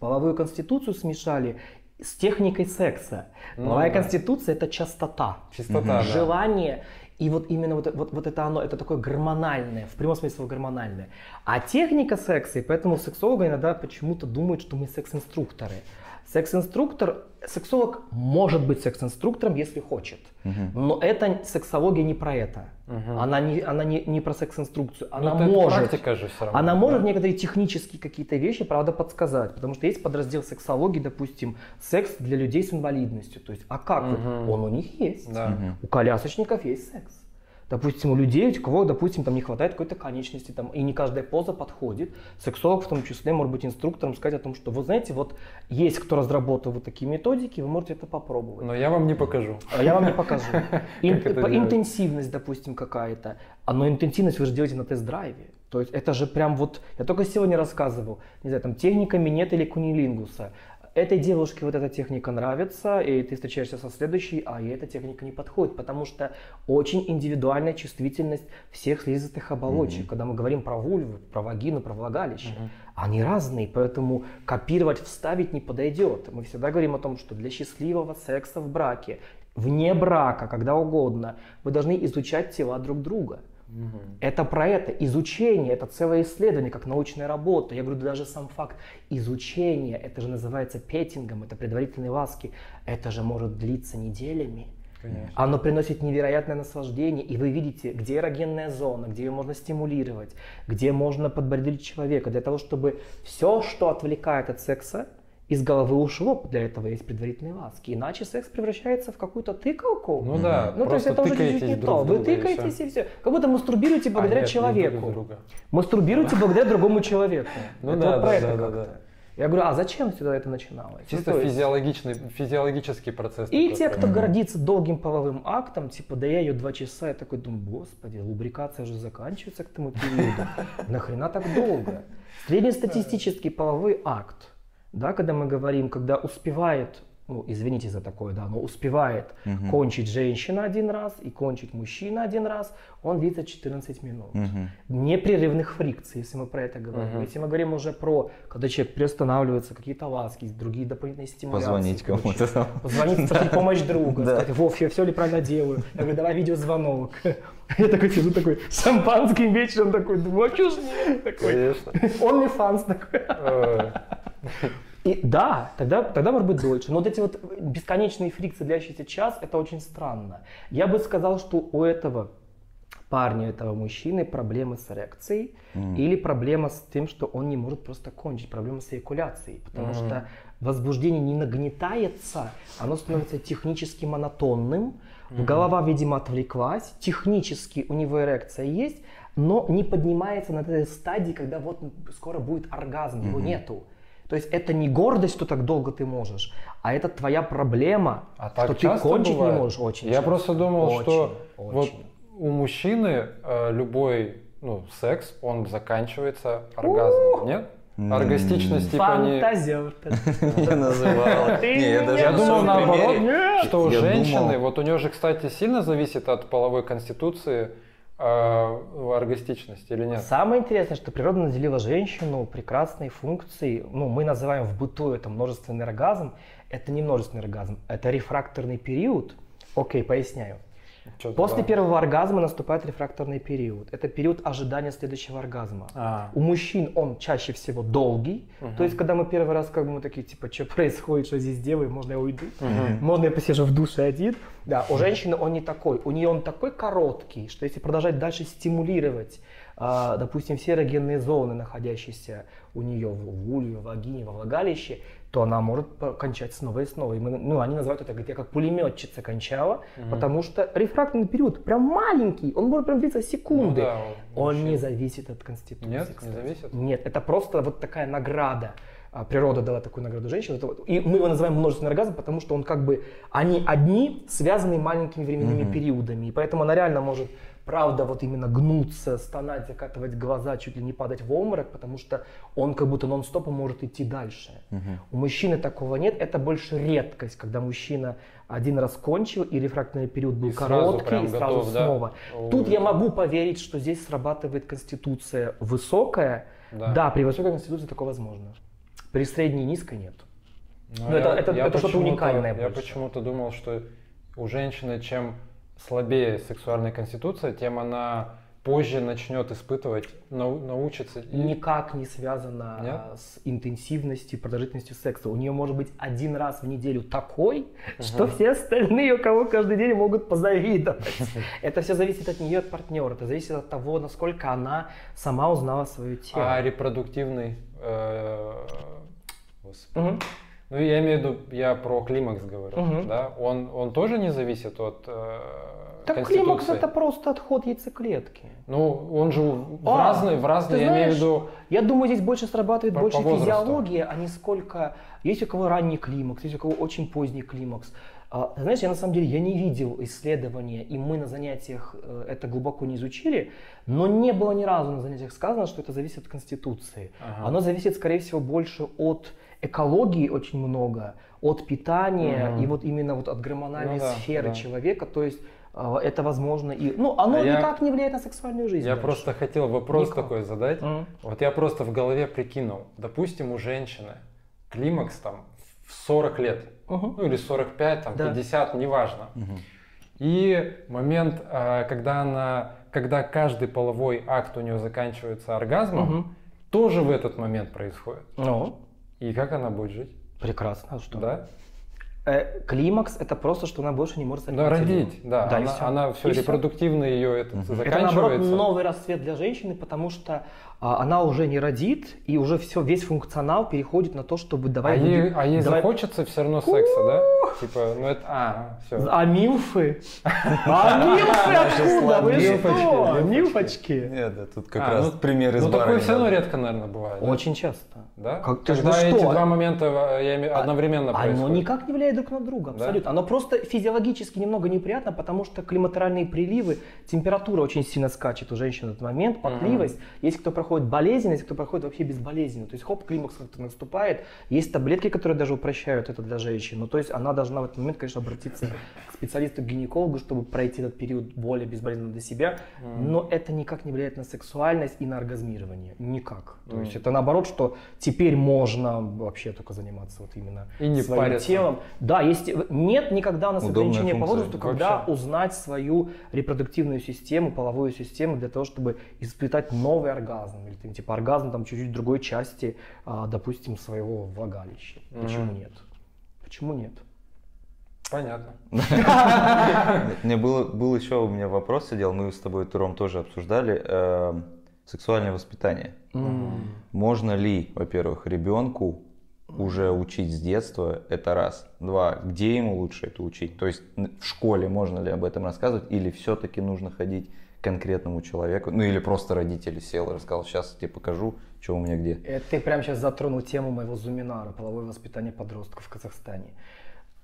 половую конституцию смешали с техникой секса. Ну Половая да. конституция это частота, Чистота, да. желание. И вот именно вот, вот, вот это оно, это такое гормональное, в прямом смысле гормональное. А техника секса, и поэтому сексологи иногда почему-то думают, что мы секс-инструкторы. Секс-инструктор, сексолог может быть секс-инструктором, если хочет. Но это сексология не про это. Она, не, она не, не про секс-инструкцию. Она Ну, это может. практика же всё равно, Она может да. некоторые технические какие-то вещи, правда, подсказать. Потому что есть подраздел сексологии, допустим, секс для людей с инвалидностью. То есть, а как? вот? Мгм. Он у них есть. Да. У колясочников есть секс. Допустим, у людей, у кого, допустим, там не хватает какой-то конечности, там, и не каждая поза подходит, сексолог в том числе может быть инструктором, сказать о том, что, вы знаете, вот есть кто разработал вот такие методики, вы можете это попробовать. Но я вам не покажу. А я вам не покажу. Интенсивность, допустим, какая-то. А но интенсивность вы же делаете на тест-драйве. То есть это же прям вот, я только сегодня рассказывал, не знаю, там техника минет или кунилингуса. Этой девушке вот эта техника нравится, и ты встречаешься со следующей, а ей эта техника не подходит, потому что очень индивидуальная чувствительность всех слизистых оболочек. Когда мы говорим про вульву, про вагину, про влагалище, они разные, поэтому копировать, вставить не подойдет. Мы всегда говорим о том, что для счастливого секса в браке, вне брака, когда угодно, вы должны изучать тела друг друга. Это про это. Изучение, это целое исследование, как научная работа. Я говорю, даже сам факт изучения, это же называется петингом, это предварительные ласки, это же может длиться неделями. Конечно. Оно приносит невероятное наслаждение, и вы видите, где эрогенная зона, где ее можно стимулировать, где можно подбодрить человека, для того, чтобы все, что отвлекает от секса, из головы ушло, для этого есть предварительные ласки. Иначе секс превращается в какую-то тыкалку. Ну да, Ну, то есть это уже чуть-чуть не друг то. Вы тыкаетесь и все. Как будто мастурбируете благодаря А, нет, не друг человеку. из друга. Мастурбируете благодаря другому человеку. Ну Это да, вот да, да, да, да. Я говорю, а зачем сюда это начиналось? Ну, Чисто то есть- физиологичный, физиологический процесс. И те, кто гордится долгим половым актом, типа, да я ее два часа, я такой думаю, господи, лубрикация же заканчивается к тому периоду. Нахрена так долго? Среднестатистический половой акт, да, когда мы говорим, когда успевает, ну, извините за такое, да, но успевает кончить женщина один раз и кончить мужчина один раз, он длится 14 минут. Непрерывных фрикций, если мы про это говорим. Если мы говорим уже про, когда человек приостанавливается, какие-то ласки, другие дополнительные стимуляции. Позвонить кому-то. Позвонить, спросить помощь друга, Да. сказать, Вов, я все ли правильно делаю? Я говорю, давай видеозвонок. Я такой сижу такой, шампанским вечером такой, думаю, а что ж? Такой, Конечно. OnlyFans такой. И да, тогда, тогда может быть дольше. Но вот эти вот бесконечные фрикции, длящиеся час, это очень странно. Я бы сказал, что у этого парня, этого мужчины проблемы с эрекцией или проблема с тем, что он не может просто кончить, проблема с эякуляцией. Потому что возбуждение не нагнетается, оно становится технически монотонным, голова, видимо, отвлеклась, технически у него эрекция есть, но не поднимается на этой стадии, когда вот скоро будет оргазм, его нету. То есть это не гордость, что так долго ты можешь, а это твоя проблема, А так что ты кончить бывает? не можешь очень Я часто. просто думал, Очень, что вот очень. у мужчины э, любой ну, секс, он заканчивается оргазмом, нет? Оргастичность типа не... Фантазер. Не называла. Не, я думал наоборот, что у женщины, вот у нее же, кстати, сильно зависит от половой конституции оргастичность или нет? Самое интересное, что природа наделила женщину прекрасной функцией, ну, мы называем в быту это множественный оргазм, это не множественный оргазм, это рефракторный период. Окей, поясняю. Чё-то После да. первого оргазма наступает рефракторный период. Это период ожидания следующего оргазма. А, У мужчин он чаще всего долгий. То есть, когда мы первый раз, как бы мы такие, типа, что происходит, что здесь делаю, можно я уйду? Можно я посижу в душе один? Да, у женщины он не такой. У нее он такой короткий, что если продолжать дальше стимулировать, а, допустим, все эрогенные зоны, находящиеся у нее в в вульве, в вагине, во влагалище, то она может кончать снова и снова. И мы, ну, они называют это, говорят, я как пулеметчица кончала, потому что рефракторный период прям маленький, он может прям длиться секунды. Ну да, он не зависит от конституции. Нет, не кстати. зависит? Нет, это просто вот такая награда. А, Природа дала такую награду женщине. И мы его называем множественный оргазм, потому что он как бы, они одни связаны маленькими временными периодами. И поэтому она реально может, правда, вот именно гнуться, стонать, закатывать глаза, чуть ли не падать в обморок, потому что он как будто нон-стопом может идти дальше. У мужчины такого нет, это больше редкость, когда мужчина один раз кончил, и рефракторный период был И сразу короткий, прям и сразу готов, да? снова. О. Тут я могу поверить, что здесь срабатывает конституция высокая. Да. Да, при высокой конституции такое возможно. При средней и низкой нет. Ну, Ну, это- это- это что-то уникальное Я почему-то думал, что у женщины чем слабее сексуальная конституция, тем она позже начнет испытывать, нау- научится. и- Никак не связано Нет? а, с интенсивностью, продолжительностью секса. У нее может быть один раз в неделю такой, что все остальные, у кого каждый день могут позавидовать. Это все зависит от нее, от партнера. Это зависит от того, насколько она сама узнала свое тело. А репродуктивный... э, господи. Ну, я имею в виду, я про климакс говорю, Мгм. да? Он, он тоже не зависит от э, Так климакс это просто отход яйцеклетки. Ну, он же в А, разные, в разные, я имею в знаешь, виду... Я думаю, здесь больше срабатывает По- больше по возрасту. физиология, а не сколько... Есть у кого ранний климакс, есть у кого очень поздний климакс. А, Знаешь, я на самом деле я не видел исследования, и мы на занятиях э, это глубоко не изучили, но не было ни разу на занятиях сказано, что это зависит от конституции. Ага. Оно зависит, скорее всего, больше от экологии очень много, от питания Мгм. и вот именно вот от гормональной Ну да, сферы да. человека. То есть э, это возможно и... Ну, оно А я- никак не влияет на сексуальную жизнь. Я дальше. просто хотел вопрос Никак. такой задать. Мгм. Вот я просто в голове прикинул, допустим, у женщины климакс там в 40 лет, Мгм. ну или 45, там, Да. 50, неважно. И момент, а, когда она, когда каждый половой акт у нее заканчивается оргазмом, Мгм. тоже в этот момент происходит. Ну, И как она будет жить? прекрасно. А что? Да? Э, климакс это просто, что она больше не может Да, стать матерью. родить, да. Да, она, всё. она все, И репродуктивно ее это Это наоборот заканчивается. новый расцвет для женщины, потому что а, она уже не родит, и уже все, весь функционал переходит на то, чтобы а, давай... ей, а ей давай- захочется все равно секса, да? Типа, ну это, а, все. А милфы? А милфы откуда? Вы Милфочки, что? милфочки. Нет, да, тут как А, раз ну, пример из Ну такое все равно редко, наверное, бывает. Очень часто. Да? Как- ты Когда эти два момента э, имею- одновременно Оно происходят. никак не влияет друг на друга, абсолютно. Оно просто физиологически немного неприятно, потому что климатеральные приливы, температура очень сильно скачет у женщин в этот момент, потливость. Есть кто проходит болезненно, есть кто проходит вообще безболезненно. То есть хоп, климакс как-то наступает. Есть таблетки, которые даже упрощают это для женщин. Ну, то есть она должна в этот момент, конечно, обратиться к специалисту, к гинекологу, чтобы пройти этот период более безболезненно для себя. Но это никак не влияет на сексуальность и на оргазмирование. Никак. То есть это наоборот, что теперь можно вообще только заниматься вот именно И не своим париться. телом. Да, есть, нет никогда у нас Удобная ограничения по возрасту, когда Вообще. узнать свою репродуктивную систему, половую систему для того, чтобы испытать новый оргазм. Или там, типа оргазм там чуть-чуть в другой части, а, допустим, своего влагалища. Почему нет? Почему нет? Понятно. Мне было, был еще у меня вопрос сидел, мы с тобой, Туром, тоже обсуждали, эм, сексуальное воспитание. Можно ли, во-первых, ребенку уже учить с детства, это раз. Два, где ему лучше это учить? То есть в школе можно ли об этом рассказывать, или все-таки нужно ходить к конкретному человеку? Ну или просто родители сел и рассказал, сейчас я тебе покажу, что у меня где. Э, Ты прямо сейчас затронул тему моего зуминара, половое воспитание подростков в Казахстане.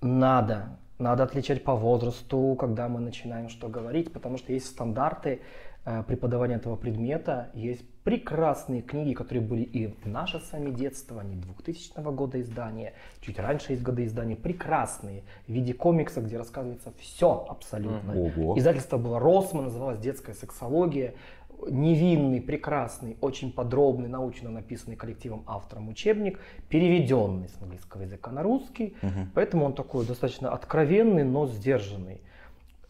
Надо Надо отличать по возрасту, когда мы начинаем что говорить, потому что есть стандарты э, преподавания этого предмета, есть прекрасные книги, которые были и в наше с вами детство, они 2000 года издания, чуть раньше есть годы издания, прекрасные, в виде комикса, где рассказывается все абсолютно. Ого. Издательство было Росман, называлось «Детская сексология», невинный, прекрасный, очень подробный, научно написанный коллективом автором учебник, переведенный с английского языка на русский, поэтому он такой достаточно откровенный, но сдержанный.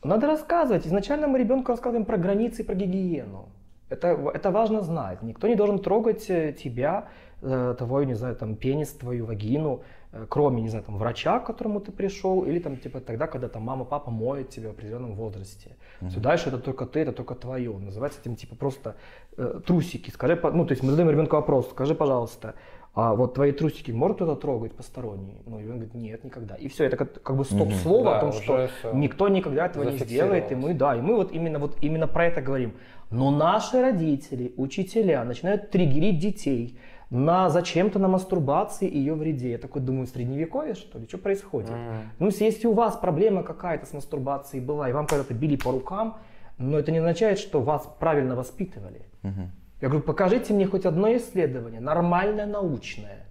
Надо рассказывать. Изначально мы ребенку рассказываем про границы и про гигиену. Это, это важно знать. Никто не должен трогать э, тебя, э, твой, не знаю, там, пенис, твою вагину, кроме, не знаю, там, врача, к которому ты пришел, или там, типа, тогда, когда там мама, папа моют тебя в определенном возрасте. Все дальше это только ты, это только твое. Называется этим, типа, просто э, трусики. Скажи, ну, то есть мы задаем ребенку вопрос, скажи, пожалуйста, а вот твои трусики может кто-то трогать посторонний? Ну, и он говорит, нет, никогда. И все, это как, как бы стоп-слово Да, о том, уже что никто никогда этого не сделает, и мы, да, и мы вот именно, вот именно про это говорим. Но наши родители, учителя начинают триггерить детей на зачем-то на мастурбации и ее вреде. Я такой думаю, средневековье что ли? Что происходит? Ну, если- если у вас проблема какая-то с мастурбацией была, и вам когда-то били по рукам, но это не означает, что вас правильно воспитывали. Я говорю, покажите мне хоть одно исследование, нормальное научное,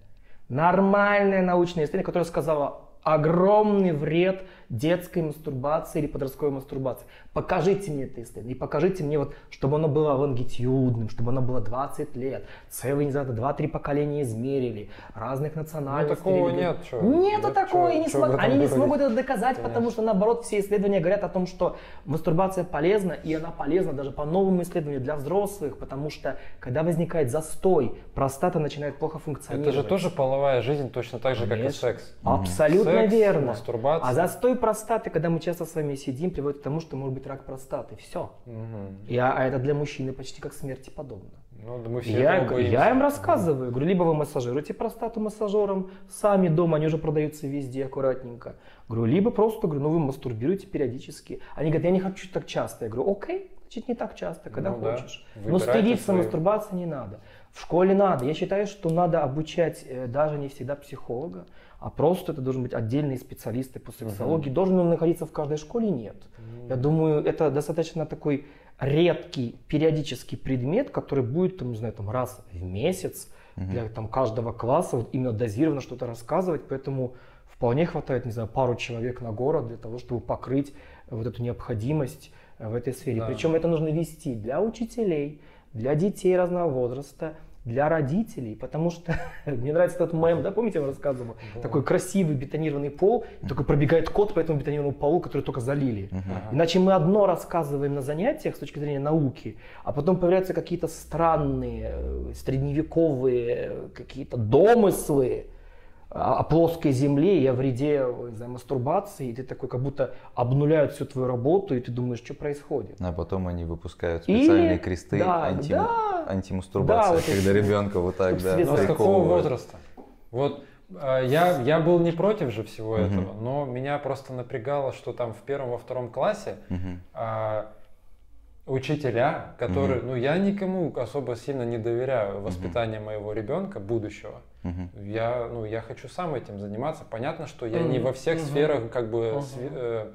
нормальное научное исследование, которое сказало огромный вред детской мастурбации или подростковой мастурбации. Покажите мне это исследование. И покажите мне, вот, чтобы оно было лонгитюдным, чтобы оно было 20 лет. Целые, не знаю, 2-3 поколения измерили. Разных национальностей. такого религий. нет, чё? Нету Да такого. чё- и не чё смог- Они не смогут это доказать, потому что, наоборот, все исследования говорят о том, что мастурбация полезна, и она полезна даже по новым исследованиям для взрослых, потому что, когда возникает застой, простата начинает плохо Это функционировать. же тоже половая жизнь, точно так же, как и Конечно. секс. Абсолютно Секс, верно. мастурбация. А застой простаты, когда мы часто с вами сидим, приводит к тому, что может быть рак простаты. Все. Мгм. И, а, это для мужчины почти как смерти подобно. Ну, да мы все Я, я им рассказываю, говорю, либо вы массажируете простату массажером, сами дома, они уже продаются везде аккуратненько. Говорю, либо просто, говорю, ну вы мастурбируете периодически. Они говорят, я не хочу так часто. Я говорю, окей, значит не так часто, когда Ну да, хочешь. Но выбирайте стыдиться свои. мастурбации не надо. В школе надо. Я считаю, что надо обучать э, даже не всегда психолога, а просто это должен быть отдельные специалисты по сексологии. Должен он находиться в каждой школе? Нет. Я думаю, это достаточно такой редкий периодический предмет, который будет, там, не знаю, там, раз в месяц для там, каждого класса вот, именно дозированно что-то рассказывать, поэтому вполне хватает, не знаю, пару человек на город для того, чтобы покрыть вот эту необходимость э, в этой сфере. Да. Причем это нужно вести для учителей, для детей разного возраста, для родителей, потому что мне нравится этот мем, да, помните, я вам рассказывал? Такой красивый бетонированный пол, и такой пробегает кот по этому бетонированному полу, который только залили. Иначе мы одно рассказываем на занятиях с точки зрения науки, а потом появляются какие-то странные, э, средневековые э, какие-то домыслы о, плоской земле и о вреде э, не знаю, мастурбации, и ты такой как будто обнуляют всю твою работу, и ты думаешь, что происходит. А потом они выпускают Или- специальные кресты да, анти- да. антимастурбации, Да, вот когда эти- ребенка вот так, да, с какого возраста? Вот э, я, я был не против же всего этого, но меня просто напрягало, что там в первом, во втором классе а, учителя, которые, ну я никому особо сильно не доверяю воспитанию моего ребенка, будущего. Мгм. Я, ну, я хочу сам этим заниматься. Понятно, что я не Мгм. во всех Мгм. сферах как бы Мгм. сви- э,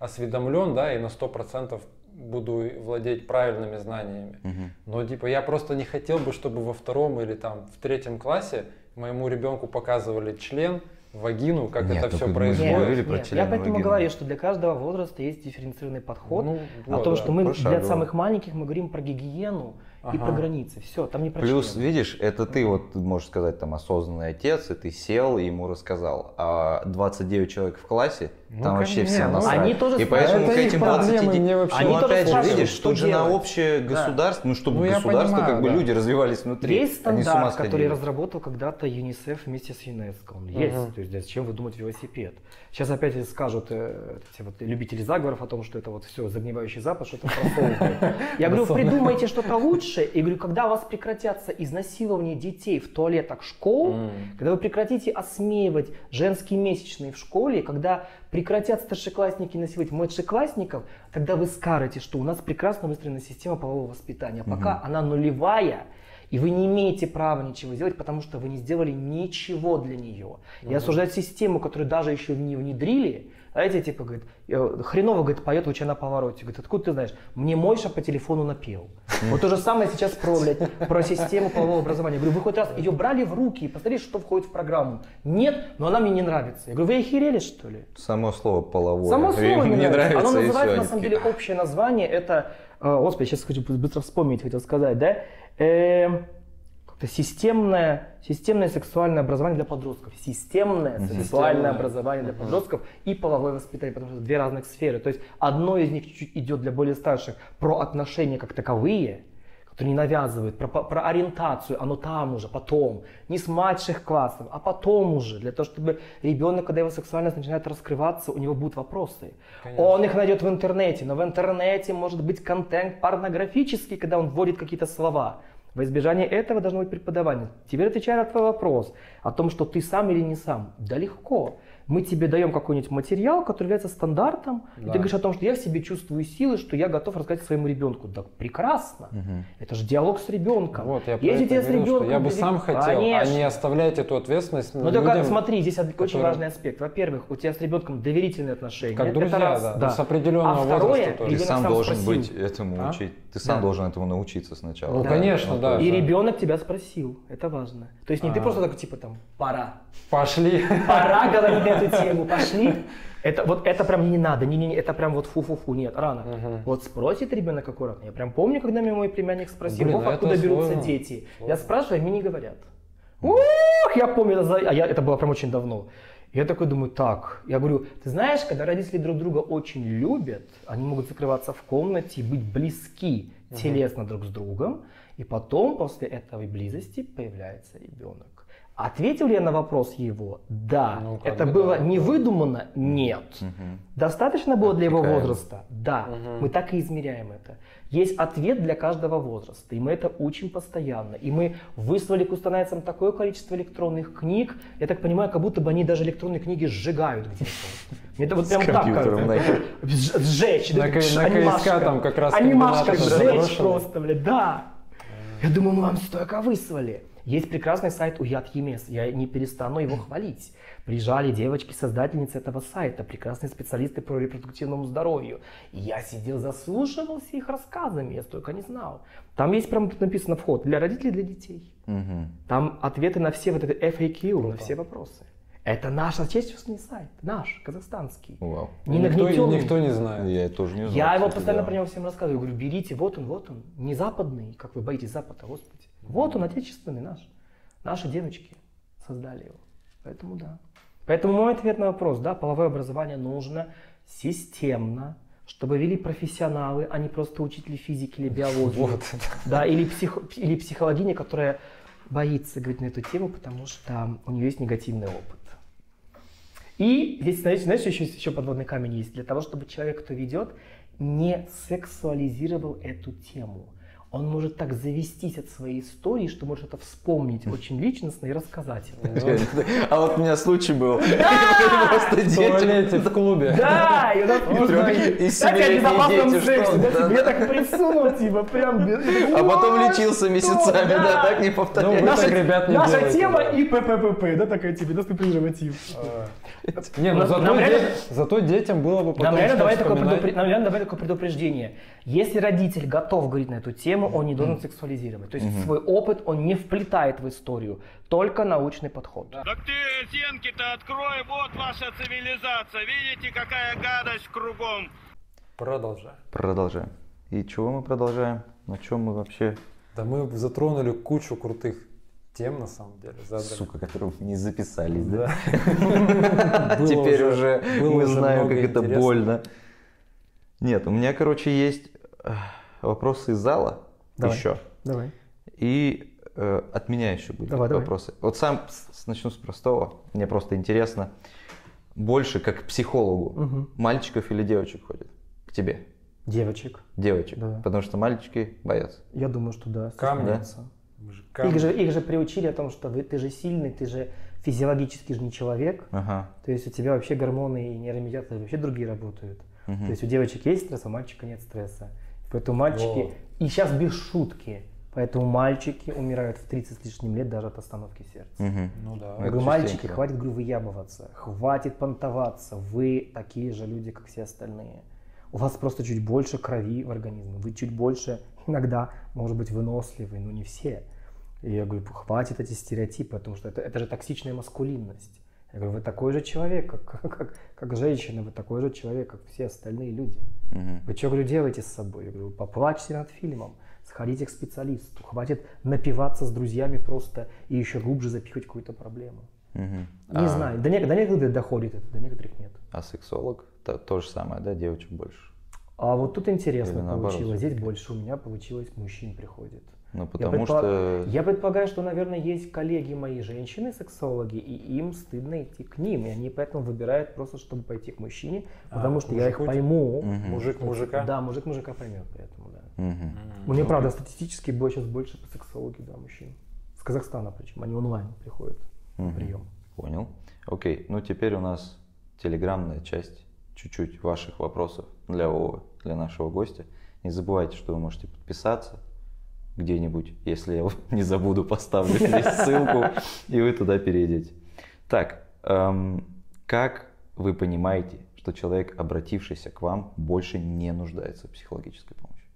осведомлен, да, и на сто процентов буду владеть правильными знаниями. Мгм. Но типа я просто не хотел бы, чтобы во втором или там в третьем классе моему ребенку показывали член, вагину, как Нет, это все бы мы происходит. говорили про Нет, я поэтому вагины. говорю, что для каждого возраста есть дифференцированный подход. Ну, о том, да. что мы для самых маленьких мы говорим про гигиену и Ага. про границы. Все, там не про Плюс, член. видишь, это ты вот, можешь сказать, там, осознанный отец, и ты сел и ему рассказал. А 29 человек в классе, Ну, там вообще конечно, все ну, насрать. они тоже И поэтому к Это их этим проблемы, 29... мне вообще- Они ну, опять же, видишь, что тут же на общее Да. государство, ну, чтобы Ну, государство, понимаю, как бы да. люди развивались внутри. Есть стандарт, который разработал когда-то ЮНИСЕФ вместе с ЮНЕСКО. Он есть. То есть, зачем выдумать велосипед? Сейчас опять скажут э, эти вот любители заговоров о том, что это вот все загнивающий запад, что-то просовывает. Я говорю, придумайте что-то лучше. И говорю, когда у вас прекратятся изнасилования детей в туалетах школ, М. когда вы прекратите осмеивать женские месячные в школе, когда прекратят старшеклассники насиловать младшеклассников, тогда вы скажете, что у нас прекрасно выстроена система полового воспитания. Пока она нулевая, и вы не имеете права ничего сделать, потому что вы не сделали ничего для нее. И осуждать систему, которую даже еще не внедрили, знаете, типа, говорит, э, хреново, говорит, поет лучше на повороте. Говорит, откуда ты знаешь? Мне Мойша по телефону напел. Вот то же самое сейчас про, блядь, про систему полового образования. Я говорю, вы хоть раз ее брали в руки и посмотрели, что входит в программу? Нет, но она мне не нравится. Я говорю, вы охерели, что ли? Само слово половое. Само слово мне не нравится. Оно называется, на самом деле, общее название. Это, э, господи, сейчас хочу быстро вспомнить, хотел сказать, да? Э, как-то системное, системное сексуальное образование для подростков. Системное сексуальное Системное. образование для подростков и половое воспитание, потому что это две разных сферы. То есть одно из них чуть-чуть идет для более старших про отношения как таковые, которые не навязывают, про, про ориентацию, оно там уже, потом, не с младших классов, а потом уже, для того, чтобы ребенок, когда его сексуальность начинает раскрываться, у него будут вопросы. Он их найдет в интернете, но в интернете может быть контент порнографический, когда он вводит какие-то слова. Во избежание этого должно быть преподавание. Теперь отвечая на твой вопрос о том, что ты сам или не сам. Да легко. Мы тебе даем какой-нибудь материал, который является стандартом, и Да. ты говоришь о том, что я в себе чувствую силы, что я готов рассказать своему ребенку. Да прекрасно. Это же диалог с ребенком. Вот, я Если это тебе с ребенком я бы говорить- сам хотел, Конечно. а не оставлять эту ответственность Ну только людям, смотри, здесь од- очень важный аспект. Во-первых, у тебя с ребенком доверительные отношения. Как Это друзья, раз, да, с определенного а второе, возраста тоже. Ты сам сам должен спросил. быть этому А? учить. Ты сам Да. должен этому научиться сначала. Ну, конечно, да. И ребенок тебя спросил. Это важно. То есть не ты А. просто такой типа там пора. Пошли. Пора говорить эту тему, пошли. Это вот это прям не надо, не, не, не, это прям вот фу-фу-фу, нет, рано. Вот спросит ребенок аккуратно. Я прям помню, когда меня мой племянник спросил, Блин, «Вов, а это откуда берутся сложно. дети. Сложно. Я спрашиваю, мне не говорят. Ух, я помню, это, а я, это было прям очень давно. Я такой думаю, так, я говорю, ты знаешь, когда родители друг друга очень любят, они могут закрываться в комнате и быть близки телесно друг с другом, и потом после этой близости появляется ребенок. Ответил ли я на вопрос его? Да. Ну, это бы было да. не выдумано? Нет. Достаточно было для его возраста? Да. Мы так и измеряем это. Есть ответ для каждого возраста, и мы это учим постоянно. И мы выслали кустанайцам такое количество электронных книг, я так понимаю, как будто бы они даже электронные книги сжигают где-то. Мне это вот прям так кажется. Сжечь. На да, К- КСК там как раз Анимашка сжечь просто, блядь, да. Я думаю, мы вам столько выслали. Есть прекрасный сайт Уят Емес, я не перестану его хвалить. Приезжали девочки-создательницы этого сайта, прекрасные специалисты по репродуктивному здоровью. И я сидел, заслушивался их рассказами, я столько не знал. Там есть прям написано вход для родителей для детей. Мгм. Там ответы на все вот это FAQ, на все вопросы. Это наш отечественный сайт, наш, казахстанский. Вау. Не никто, никто не знает. Я тоже не знал. Я его постоянно да. про него всем рассказываю. Говорю, берите, вот он, вот он. Не западный, как вы боитесь Запада, господи. Вот он, отечественный наш. Наши девочки создали его. Поэтому да. Поэтому мой ответ на вопрос, да, половое образование нужно системно, чтобы вели профессионалы, а не просто учители физики или биологии. Вот. Да, или, психо- или психологиня, которая боится говорить на эту тему, потому что у нее есть негативный опыт. И здесь, знаете, знаешь, еще, еще подводный камень есть. Для того, чтобы человек, кто ведет, не сексуализировал эту тему. Он может так завестись от своей истории, что может это вспомнить очень личностно и рассказать. А вот у меня случай был. Просто дети. в клубе. Да, и у нас И такие, и так я семилетние безопасном сексе, да. так присунул, типа, прям. А потом лечился месяцами, да, так не Ну, повторяй. не наша тема и ПППП, да, такая тебе, да, презерватив. Не, ну зато, детям было бы потом нам реально давай такое предупреждение. Если родитель готов говорить на эту тему, он не должен сексуализировать. То есть свой опыт он не вплетает в историю, только научный подход. Так ты стенки-то открой, вот ваша цивилизация. Видите, какая гадость кругом. Продолжай. Продолжаем. И чего мы продолжаем? На чем мы вообще, Да мы затронули кучу крутых тем, на самом деле. задали. сука, которые не записались, да? Теперь уже мы знаем, как это больно. Нет, у меня, короче, есть э, вопросы из зала Давай. еще. Давай. И э, от меня еще будут Давай, давай. вопросы. Вот сам с- начну с простого. Мне просто интересно. Больше как к психологу. Мгм. Мальчиков или девочек ходят к тебе? Девочек. Девочек. Да. Потому что мальчики боятся. Я думаю, что да. Камни. Мы же Их же, их же приучили о том, что вы, ты же сильный, ты же физиологически же не человек. Ага. То есть у тебя вообще гормоны и нейромедиаторы вообще другие работают. Мгм. То есть у девочек есть стресс, а у мальчика нет стресса. Поэтому мальчики, Во. и сейчас без шутки, Поэтому мальчики умирают в 30 с лишним лет даже от остановки сердца. Мгм. Ну да. Я говорю, мальчики, хватит, говорю, выябываться, хватит понтоваться, вы такие же люди, как все остальные. У вас просто чуть больше крови в организме, вы чуть больше иногда, может быть, выносливый, но не все. И я говорю, хватит эти стереотипы, потому что это, это же токсичная маскулинность. Я говорю, вы такой же человек, как, как, как женщина, вы такой же человек, как все остальные люди. Мгм. Вы что, говорю, делаете с собой? Я говорю, поплачьте над фильмом, сходите к специалисту, хватит напиваться с друзьями просто и еще глубже запихивать какую-то проблему. Мгм. Не А- знаю, до, нек- до некоторых доходит это, до некоторых нет. А сексолог? То, то же самое, да, девочек больше? А вот тут интересно Или наоборот получилось. Здесь всё-таки? больше у меня получилось, мужчин приходит. Ну, Я, потому предпо- что... я предполагаю, что, наверное, есть коллеги мои женщины-сексологи, и им стыдно идти к ним. И они поэтому выбирают просто, чтобы пойти к мужчине, А, потому к что я их мужику? пойму. Мгм. Мужик мужика? Да, мужик мужика поймет, поэтому, да. Мгм. У меня, правда, статистически было сейчас больше по сексологии, да, мужчин. С Казахстана причем, они онлайн приходят на Мгм. прием. Понял. Окей, ну теперь у нас телеграмная часть, чуть-чуть ваших вопросов для для нашего гостя. Не забывайте, что вы можете подписаться где-нибудь, если я не забуду, поставлю здесь ссылку, и вы туда перейдете. Так, эм, как вы понимаете, что человек, обратившийся к вам, больше не нуждается в психологической помощи?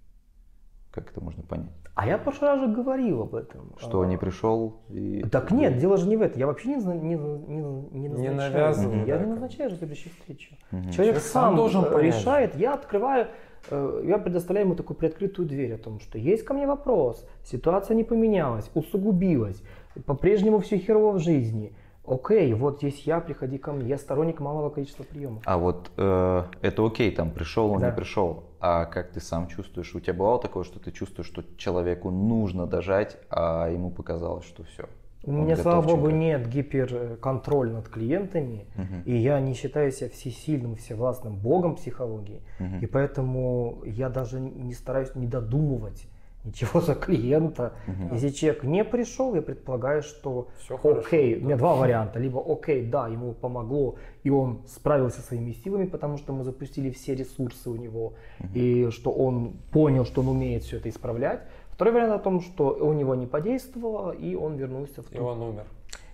Как это можно понять? А я в прошлый раз же говорил об этом. Что А, не пришел и... Так нет, дело же не в этом. Я вообще не, не, не, не назначаю. навязываю, Я да, не назначаю же следующую встречу. Мгм. Человек Человек сам сам должен э, понять. решает. Я открываю, я предоставляю ему такую приоткрытую дверь о том, что есть ко мне вопрос, ситуация не поменялась, усугубилась, по-прежнему все херово в жизни. Окей, вот есть я, приходи ко мне. Я сторонник малого количества приемов. А вот э, это окей, там пришел он, Да. не пришел. А как ты сам чувствуешь? У тебя бывало такое, что ты чувствуешь, что человеку нужно дожать, а ему показалось, что все. У меня, слава богу, нет гиперконтроля над клиентами, и я не считаю себя всесильным, всевластным богом психологии, и поэтому я даже не стараюсь не додумывать ничего за клиента. Если человек не пришел, я предполагаю, что хорошо, окей, у меня да. два варианта. Либо окей, да, ему помогло, и он справился своими силами, потому что мы запустили все ресурсы у него, и что он понял, что он умеет все это исправлять. Второй вариант о том, что у него не подействовало, и он вернулся в И ту, он умер.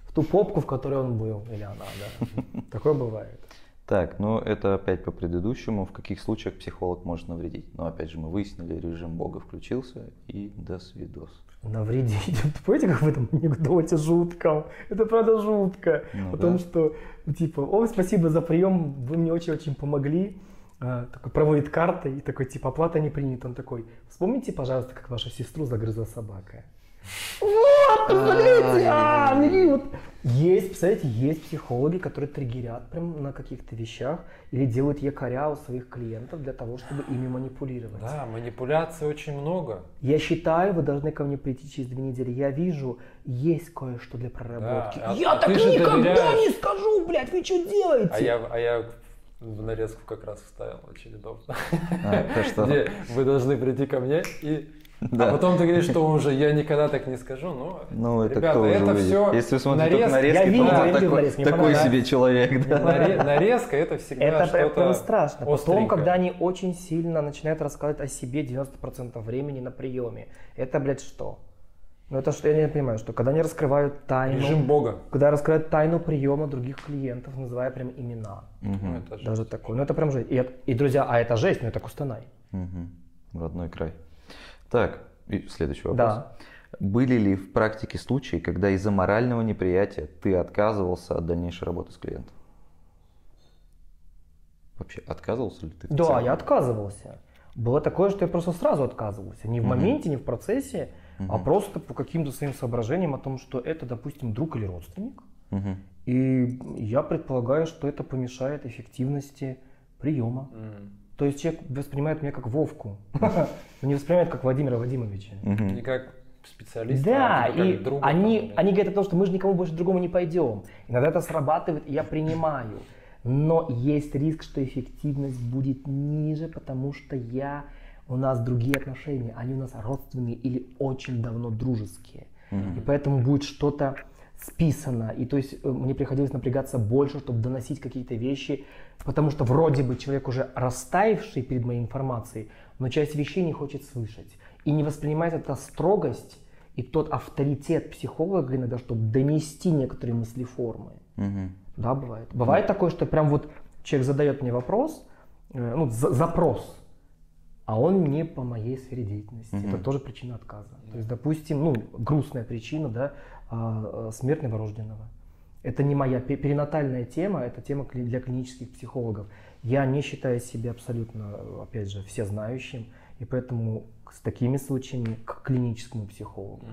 в ту попку, в которой он был, или она, да. Такое бывает. Так, ну это опять по предыдущему. В каких случаях психолог может навредить? Но опять же мы выяснили, режим Бога включился и до свидос. Навредить. Помните, как в этом анекдоте жутком? Это правда жутко. Ну О том, да. что, типа, ой, спасибо за прием, вы мне очень-очень помогли. А, такой проводит карты и такой, типа, оплата не принята. Он такой, вспомните, пожалуйста, как вашу сестру загрызла собака. Вот, представляете? А, вот есть, представляете, есть психологи, которые триггерят прям на каких-то вещах или делают якоря у своих клиентов для того, чтобы ими манипулировать. Да, манипуляций очень много. Я считаю, вы должны ко мне прийти через две недели. Я вижу, есть кое-что для проработки. Да, а- я а так никогда доверяешь. не скажу, блядь, вы что делаете? А я, а я в нарезку как раз вставил очень удобно. А, то что? Где вы должны прийти ко мне и... Да. А потом ты говоришь, что уже я никогда так не скажу. Ну, Ну, это ребята, кто уже это увидит? все Если вы смотрите только нарезка, нарезки, Я видел, то я такой, нарезки, такой себе человек, да. наре- нарезка это всегда Это что-то прям страшно. Потом, остренькое. когда они очень сильно начинают рассказывать о себе 90% времени на приеме, это, блядь, что? Ну это что, я не понимаю, что когда они раскрывают тайну, Режим Бога. когда раскрывают тайну приема других клиентов, называя прям имена. Ну, это же- Даже такое. Ну это прям жесть. И, и, друзья, а это жесть, ну это Кустанай. Мгм. Родной край. Так, и следующий вопрос. Да. Были ли в практике случаи, когда из-за морального неприятия ты отказывался от дальнейшей работы с клиентом? Вообще, отказывался ли ты? Да, я отказывался. Было такое, что я просто сразу отказывался. Не в моменте, не в процессе, а просто по каким-то своим соображениям о том, что это, допустим, друг или родственник. И я предполагаю, что это помешает эффективности приема. То есть человек воспринимает меня как Вовку, не воспринимает как Владимира Владимировича. Мгм. Не как специалист, Да, а типа и друга, они, там, они говорят о том, что мы же никому больше другому не пойдем. Иногда это срабатывает, и я принимаю. Но есть риск, что эффективность будет ниже, потому что я, у нас другие отношения, они у нас родственные или очень давно дружеские. И поэтому будет что-то списано. И то есть э, мне приходилось напрягаться больше, чтобы доносить какие-то вещи, потому что вроде бы человек уже растаявший перед моей информацией, но часть вещей не хочет слышать. и не воспринимает это строгость и тот авторитет психолога иногда, чтобы донести некоторые мыслеформы. Мгм. Да, бывает. Бывает такое, что прям вот человек задает мне вопрос, э, ну, за- запрос, а он не по моей сфере деятельности. Мгм. Это тоже причина отказа. То есть, допустим, ну, грустная причина, да, а, а, смерть новорожденного. Это не моя пе- перинатальная тема, это тема для клинических психологов. Я не считаю себя абсолютно, опять же, всезнающим, и поэтому с такими случаями к клиническому психологу.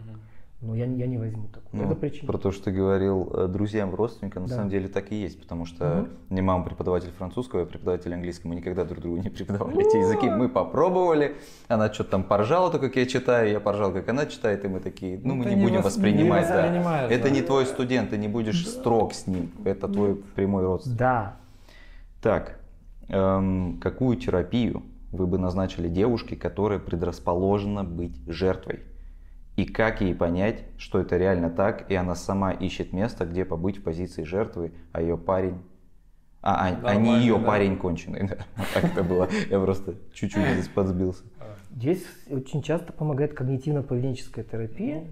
Но я, не- я не возьму такую. Ну, это причина. Про то, что ты говорил э, друзьям, родственникам, на Да. самом деле так и есть, потому что не мама преподаватель французского, я преподаватель английского, мы никогда друг другу не преподавали эти языки. Мы попробовали, она что-то там поржала, то, как я читаю, я поржал, как она читает, и мы такие, ну, Ну, мы не будем вос- воспринимать, не да. Это да. не твой студент, ты не будешь строг с ним, это твой прямой родственник. Да. Так, эм, какую терапию вы бы назначили девушке, которая предрасположена быть жертвой? И как ей понять, что это реально так, и она сама ищет место, где побыть в позиции жертвы, а ее парень... А, а- а, не ее да. парень конченый. да. Так это было. Я просто чуть-чуть здесь подсбился. Здесь очень часто помогает когнитивно-поведенческая терапия.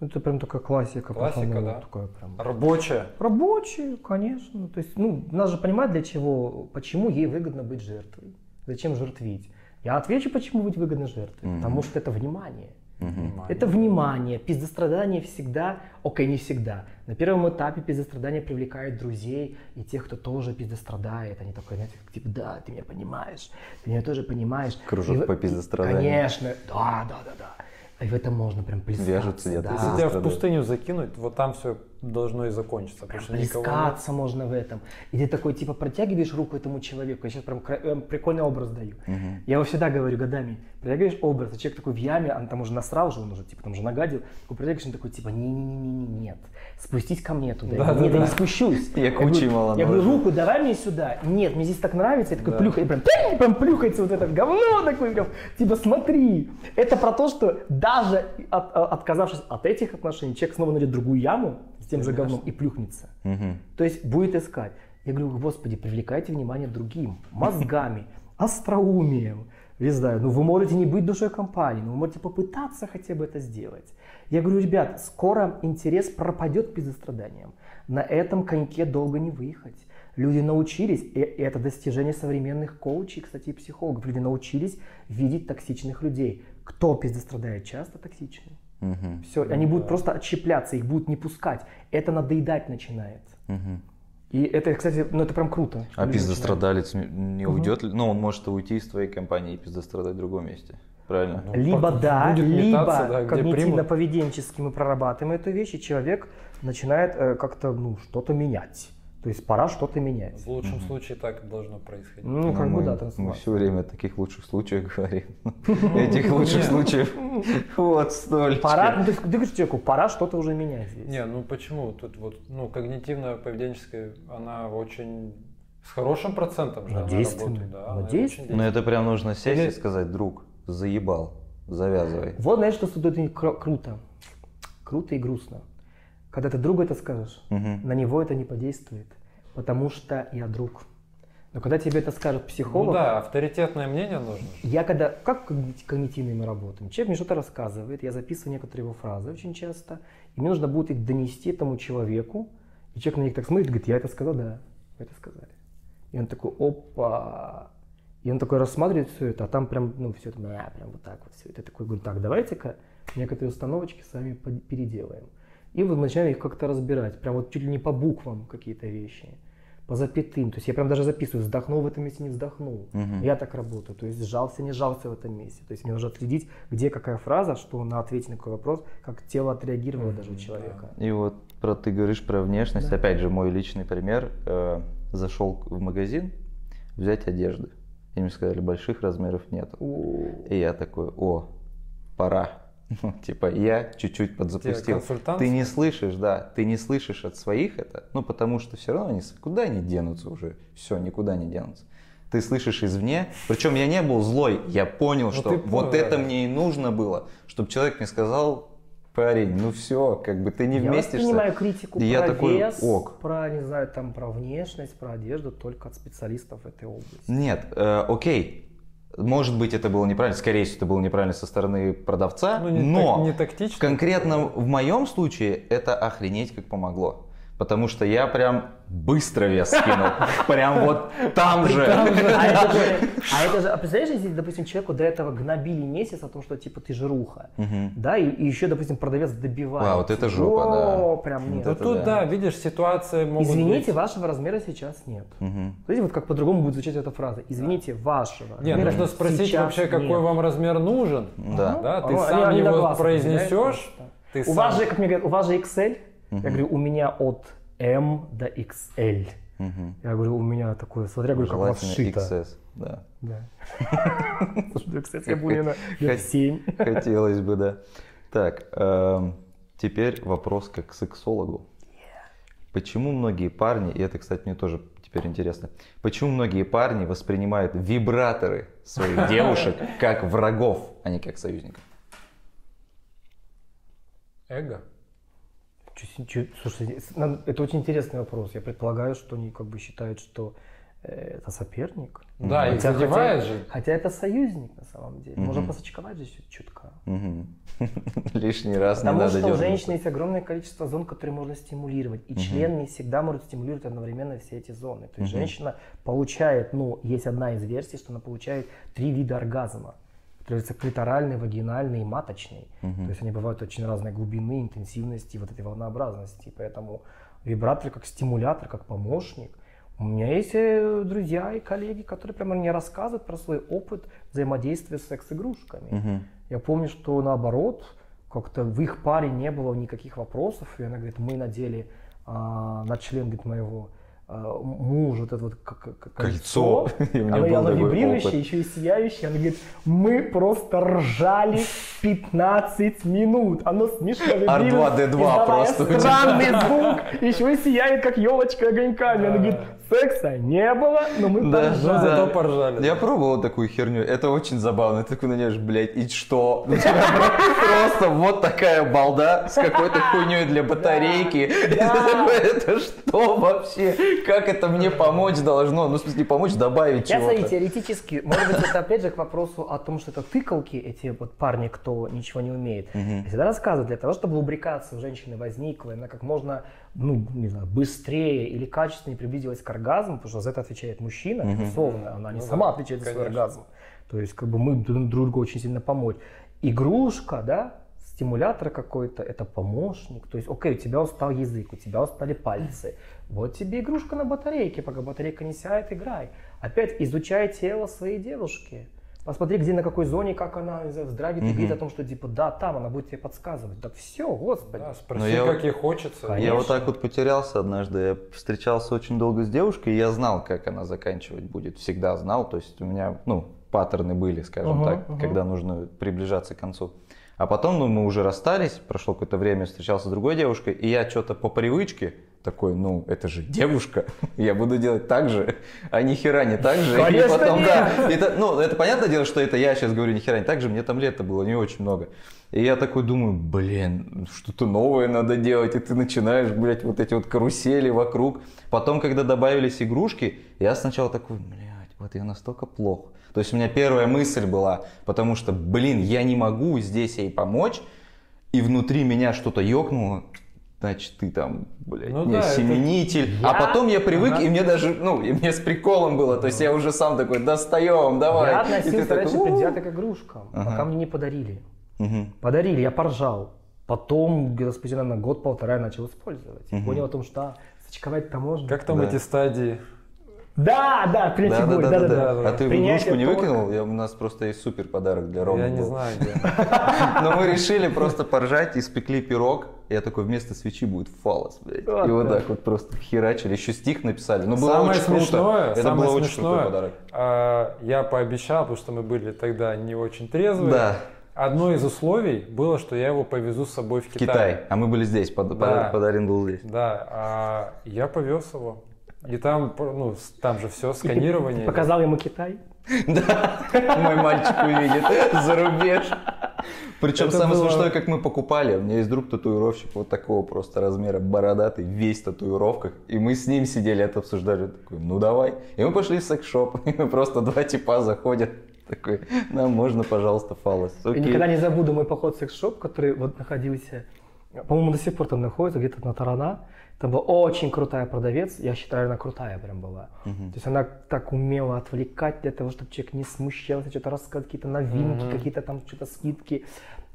Это прям такая классика. Классика, да. Такая прям. Рабочая. Рабочая, конечно. То есть, ну, надо же понимать, для чего, почему ей выгодно быть жертвой. Зачем жертвить? Я отвечу, почему быть выгодно жертвой. Потому что это внимание. Внимание. Это внимание. Пиздострадание всегда, окей, не всегда. На первом этапе пиздострадание привлекает друзей и тех, кто тоже пиздострадает. Они такой, знаете, типа, да, ты меня понимаешь, ты меня тоже понимаешь. Кружок И по пиздостраданию. Конечно, да, да, да, да. И в этом можно прям плескаться. Вяжутся да. Если тебя в пустыню закинуть, вот там все должно и закончиться. Потому что никого можно в этом. И ты такой, типа, протягиваешь руку этому человеку. Я сейчас прям э, прикольный образ даю. Мгм. Я его всегда говорю годами. Протягиваешь образ, а человек такой в яме, он там уже насрал же, он уже, типа, там уже нагадил. Ты протягиваешь, он такой, типа, не-не-не, нет. Спустись ко мне туда. Да, нет, да, я не да. спущусь. Я говорю- кучей мало Я говорю, руку давай мне сюда. Нет, мне здесь так нравится. Я такой и прям, прям плюхается вот это говно такое, прям, типа, смотри. Это про то, что даже от- отказавшись от этих отношений, человек снова найдет другую яму тем же говном и плюхнется. То есть будет искать. Я говорю, господи, привлекайте внимание другим, мозгами, остроумием. Не знаю, ну вы можете не быть душой компании, но вы можете попытаться хотя бы это сделать. Я говорю, ребят, скоро интерес пропадет к пиздостраданиям. На этом коньке долго не выехать. Люди научились, и это достижение современных коучей, кстати, и психологов, люди научились видеть токсичных людей. Кто пиздострадает часто токсичный? Мгм. Все, они будут просто отщепляться, их будут не пускать. Это надоедать начинает. Мгм. И это, кстати, ну это прям круто. А пиздострадалец не Мгм. уйдет ли? Ну, он может уйти из твоей компании и пиздострадать в другом месте. Правильно? Ну. Либо Будет да, метаться, либо да, когнитивно-поведенчески мы прорабатываем эту вещь, и человек начинает э, как-то ну, что-то менять. То есть пора что-то менять. В лучшем случае так и должно происходить. Ну, Ну, как бы мы, да, мы трансформация. все время о таких лучших случаях говорим. Этих лучших случаев вот столько. Пора, ну, ты, ты говоришь человеку, пора что-то уже менять здесь. Не, ну почему? Тут вот, ну, когнитивно-поведенческая, она очень с хорошим процентом же Но она работает, да, Но она очень действенная. Ну это прям нужно сесть и сказать, друг, заебал, завязывай. Вот знаешь, что кру- круто. Круто и грустно. Когда ты другу это скажешь, Мгм. на него это не подействует, потому что я друг. Но когда тебе это скажет психолог, Ну да, авторитетное мнение нужно. Я когда, как когни- когнитивно мы работаем, человек мне что-то рассказывает, я записываю некоторые его фразы очень часто, и мне нужно будет их донести этому человеку, и человек на них так смотрит, говорит, я это сказал, да, вы это сказали. И он такой, опа, и он такой рассматривает все это, а там прям, ну, все это, бля, прям вот так вот все это. Такой, говорю, так, давайте-ка некоторые установочки с вами переделаем. И вот мы начинаем их как-то разбирать, прям вот чуть ли не по буквам какие-то вещи, по запятым. То есть я прям даже записываю, вздохнул в этом месте, не вздохнул. Мгм. Я так работаю, то есть сжался, не сжался в этом месте. То есть мне нужно отследить, где какая фраза, что на ответе на какой вопрос, как тело отреагировало даже у человека. И вот про ты говоришь про внешность. Да. Опять же, мой личный пример. Э, зашел в магазин взять одежды. И мне сказали, больших размеров нет. И я такой, о, пора. Ну, типа, я чуть-чуть подзапустил. Ты не слышишь, да, ты не слышишь от своих это, ну, потому что все равно они куда они денутся уже, все, никуда не денутся. Ты слышишь извне, причем я не был злой, я понял, Ну, что ты вот понял, это да. мне и нужно было, чтобы человек мне сказал, парень, ну все, как бы ты не Я вместишься. воспринимаю критику И я про такой, вес, ок. про, не знаю, там, про внешность, про одежду только от специалистов этой области. Нет, э, окей, Может быть, это было неправильно, скорее всего, это было неправильно со стороны продавца, Ну, не, но так- не тактично. конкретно в моем случае это охренеть как помогло. Потому что я прям быстро вес скинул. Прям вот там же. А это же, а это же, а представляешь, если, допустим, человеку до этого гнобили месяц о том, что типа ты жируха, да, и, и еще, допустим, продавец добивает. А, вот это жопа, О, да. прям нет. Вот тут, да. видишь, ситуация могут Извините, вашего размера сейчас нет. Смотрите, вот как по-другому будет звучать эта фраза. Извините, вашего Не, размера нужно спросить вообще, какой нет. вам размер нужен. Да. Да, ты сам его произнесешь. У вас же, как мне говорят, у вас же XL. Я говорю, у меня от M до XL. Мгм. Я говорю, у меня такое, смотря, говорю, как у вас шито. XS, да. Да. Слушай, ну, кстати, я был наверное, лет Хот- 7. Хотелось бы, да. Так, эм, теперь вопрос как к сексологу. Почему многие парни, и это, кстати, мне тоже теперь интересно, почему многие парни воспринимают вибраторы своих девушек как врагов, а не как союзников? Эго. Слушай, это очень интересный вопрос. Я предполагаю, что они как бы считают, что э, это соперник. Да, Хотя- задевает хотя- же. Хотя это союзник на самом деле. Можно посочковать чуть- чутка. Мгм. Лишний раз не Потому надо что у женщины есть огромное количество зон, которые можно стимулировать. И член не всегда может стимулировать одновременно все эти зоны. То есть женщина получает, ну, есть одна из версий, что она получает три вида оргазма. Есть клиторальный, вагинальный и маточный. То есть они бывают очень разной глубины, интенсивности, вот этой волнообразности. Поэтому вибратор как стимулятор, как помощник. У меня есть э, друзья и коллеги, которые прямо мне рассказывают про свой опыт взаимодействия с секс-игрушками. Я помню, что наоборот, как-то в их паре не было никаких вопросов. И она говорит, мы надели а, на член говорит, моего а, мужа вот это вот Кольцо. кольцо. Оно, вибрирующее, опыт. еще и сияющее. Она говорит, мы просто ржали 15 минут. Оно смешно вибрирует, R2D2 издавая просто странный звук. Еще и сияет, как елочка огоньками. Она говорит, секса не было, но мы Да, поржали. Ну, да. зато поржали. Я пробовал такую херню, это очень забавно. Ты такой на нее, блядь, и что? У тебя Просто вот такая балда с какой-то хуйней для батарейки. Это что вообще? Как это мне помочь должно? Ну, в смысле, помочь добавить Я, смотри, чего-то. теоретически, может быть, это опять же к вопросу о том, что это тыкалки, эти вот парни, кто ничего не умеет. Я всегда рассказываю, для того, чтобы лубрикация у женщины возникла, она как можно, ну, не знаю, быстрее или качественнее приблизилась к оргазму, потому что за это отвечает мужчина, безусловно, она не сама отвечает за свой конечно. оргазм. То есть, как бы мы друг другу очень сильно помочь. Игрушка, да, стимулятор какой-то, это помощник. То есть, окей, у тебя устал язык, у тебя устали пальцы. Вот тебе игрушка на батарейке, пока батарейка не сядет, играй. Опять изучай тело своей девушки. Посмотри, где, на какой зоне, как она вздрагивает и говорит о том, что типа да, там она будет тебе подсказывать. Да все, господи. Да, спроси, Но я как вот- ей хочется. Конечно. Я вот так вот потерялся однажды. Я встречался очень долго с девушкой, и я знал, как она заканчивать будет. Всегда знал. То есть у меня, ну, паттерны были, скажем Ага, так, ага. когда нужно приближаться к концу. А потом, ну, мы уже расстались, прошло какое-то время, встречался с другой девушкой, и я что-то по привычке такой, ну, это же девушка, я буду делать так же, а ни хера не так же. Конечно, и потом, нет. да, это, ну, это понятное дело, что это я сейчас говорю ни хера не так же, мне там лет было не очень много. И я такой думаю, блин, что-то новое надо делать, и ты начинаешь, блядь, вот эти вот карусели вокруг. Потом, когда добавились игрушки, я сначала такой, блядь, вот я настолько плох. То есть у меня первая мысль была, потому что, блин, я не могу здесь ей помочь, и внутри меня что-то ёкнуло, значит, ты там, блядь, Ну не да, это- семенитель. Я- А потом я привык, Ага. и мне даже, ну, и мне с приколом было, то есть я уже сам такой, достаем, давай. Я относился такой, раньше «У-у». предвзято к игрушкам, пока мне не подарили. Подарили, я поржал. Потом, где-то спустя, наверное, год-полтора я начал использовать. Понял о том, что а, сочковать-то можно. Как там Да. эти стадии? Да, да, принятие боли, да, да, да. А ты игрушку не выкинул? Я- У нас просто есть супер подарок для Ромы. Я не знаю, где. Но мы решили просто поржать, испекли пирог. Я такой, вместо свечи будет фалос, блядь. Вот И вот так. так вот просто херачили. Еще стих написали. Ну, было Самое очень круто. смешное, Это самое было очень смешное, крутой подарок. а, я пообещал, потому что мы были тогда не очень трезвые. Да. Одно из условий было, что я его повезу с собой в Китай. Китай. А мы были здесь, под- Да. подарен был здесь. Да, а я повез его. И там, ну, там же все, ты- сканирование. ты показал ему Китай? Да, мой мальчик увидит за рубеж. Причем Это самое было- смешное, как мы покупали. У меня есть друг татуировщик вот такого просто размера, бородатый, весь в татуировках. И мы с ним сидели, это обсуждали. Такой, ну давай. И мы пошли в секс-шоп. И мы просто два типа заходят. Такой, нам можно, пожалуйста, фалос. Я Окей. никогда не забуду мой поход в секс-шоп, который вот находился, по-моему, до сих пор там находится, где-то на Тарана. Там была очень крутая продавец, я считаю, она крутая прям была. То есть она так умела отвлекать для того, чтобы человек не смущался, что-то рассказать, какие-то новинки, какие-то там что-то скидки.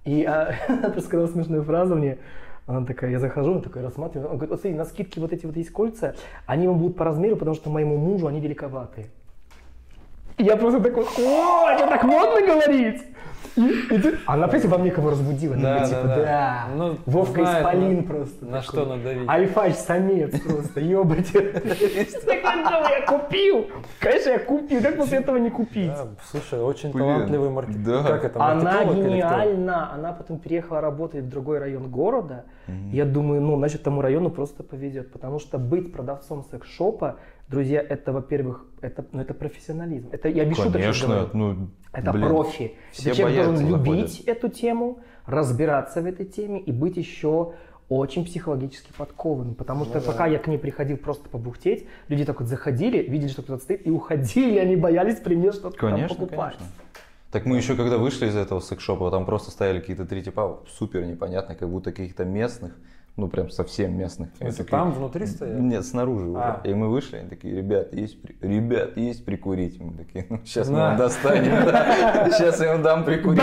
И а, она сказала смешную фразу мне, она такая, я захожу, она такая рассматриваю, он говорит, вот смотри, на скидке вот эти вот есть кольца, они вам будут по размеру, потому что моему мужу они великоваты. И я просто такой, о, это так модно говорить! И, и ты- Она, представляете, во мне кого разбудила. Да, Такой, типа, да, да. да. Ну, Вовка знает, Исполин на- просто. на такой. что надавить. Альфач-самец просто, ёбать. Я купил. Конечно, я купил. Как после этого не купить? Слушай, очень талантливый маркетинг. да. Как это, Она гениальна. Она потом переехала работать в другой район города. Я думаю, ну, значит, тому району просто повезет. Потому что быть продавцом секс-шопа, друзья, это, во-первых, это, ну, это профессионализм. Это я без шуток Конечно, говорю. ну, Это блин, профи. все Это человек должен боятся, любить эту тему, разбираться в этой теме и быть еще очень психологически подкованным. Потому что пока я к ней приходил просто побухтеть, люди так вот заходили, видели, что кто-то стоит, и уходили, они боялись при мне что-то там Конечно, покупать. конечно. Так мы еще когда вышли из этого секс-шопа, там просто стояли какие-то три типа супер непонятные, как будто каких-то местных, ну прям совсем местных. Смысле, И там внутри стояли? Нет, снаружи уже. А. И мы вышли, они такие, ребят, есть, ребят, есть прикурить. Мы такие, ну сейчас мы вам достанем, сейчас я вам дам прикурить.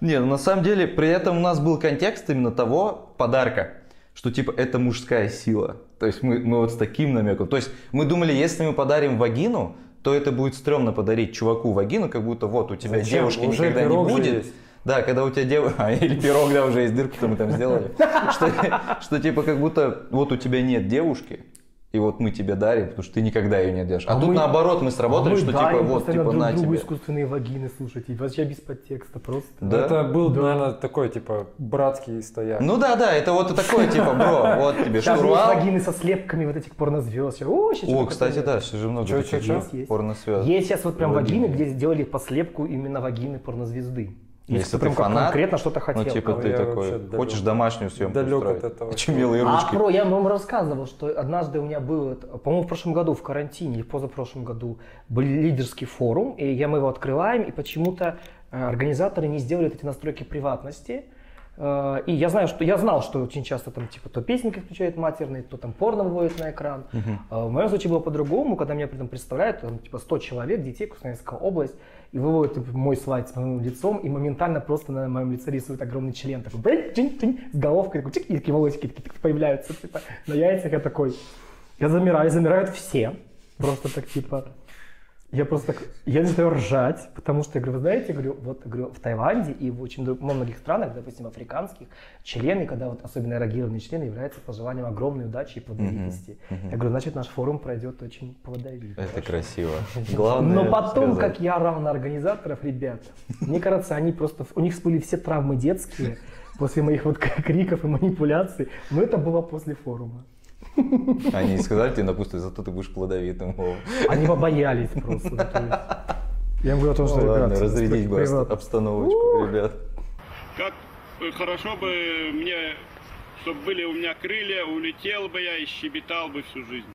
Не, ну на самом деле при этом у нас был контекст именно того подарка, что типа это мужская сила. То есть мы, мы вот с таким намеком. То есть мы думали, если мы подарим вагину, то это будет стрёмно подарить чуваку вагину, как будто вот у тебя Зачем? девушки Уже никогда не будет. есть. Да, когда у тебя девушка... или пирог, да, уже есть дырка, что мы там сделали. Что, что типа как будто вот у тебя нет девушки, и вот мы тебе дарим, потому что ты никогда ее не отдашь. А, А тут мы- наоборот мы сработали, А мы что типа вот, типа друг на другу тебе. искусственные вагины, слушайте, вообще без подтекста просто. Да? Это был, наверное, такой, типа, братский стояк. Ну да, да, это вот такое, типа, бро, вот тебе Сейчас штурвал. вагины со слепками вот этих порнозвезд. О, сейчас О, кстати, да, сейчас же много таких чё? есть Есть. порносвязок. Есть сейчас вот прям Вагины. вагины, где сделали по слепку именно вагины порнозвезды. Есть Если кто ты фанат, конкретно что-то хотел. Ну, типа, А ты такой, далёк. хочешь домашнюю съемку Далёк устроить? от этого Очумелые А ручки. про, я вам рассказывал, что однажды у меня был, по-моему, в прошлом году в карантине или позапрошлом году был лидерский форум, и я, мы его открываем, и почему-то э, организаторы не сделали эти настройки приватности. Э, И я знаю, что я знал, что очень часто там типа то песенки включают матерные, то там порно выводят на экран. А В моем случае было по-другому, когда меня при этом представляют, там, типа 100 человек, детей, Кустанайская область, и выводят типа, мой слайд с моим лицом, и моментально просто на моем лице рисуют огромный член, такой, с головкой, такой, и такие волосики такие, тик, появляются, типа, на яйцах, я такой, я замираю, замирают все, просто так, типа, я просто так, я начинаю ржать, потому что, я говорю, вы знаете, говорю, вот, говорю, в Таиланде и в очень во многих странах, допустим, африканских, члены, когда вот особенно эрогированные члены, являются пожеланием огромной удачи и плодовитости. Я говорю, значит, наш форум пройдет очень плодовито. Это красиво. Главное Но потом, сказать. как я орал на организаторов, ребят, мне кажется, они просто, у них всплыли все травмы детские после моих вот криков и манипуляций, но это было после форума. Они сказали тебе, допустим, зато ты будешь плодовитым. Они побоялись просто. ну. Я им говорю о том, что, Ну Ладно, ребят, разрядить бы обстановочку, ребят. Как э, хорошо бы мне, чтобы были у меня крылья, улетел бы я и щебетал бы всю жизнь.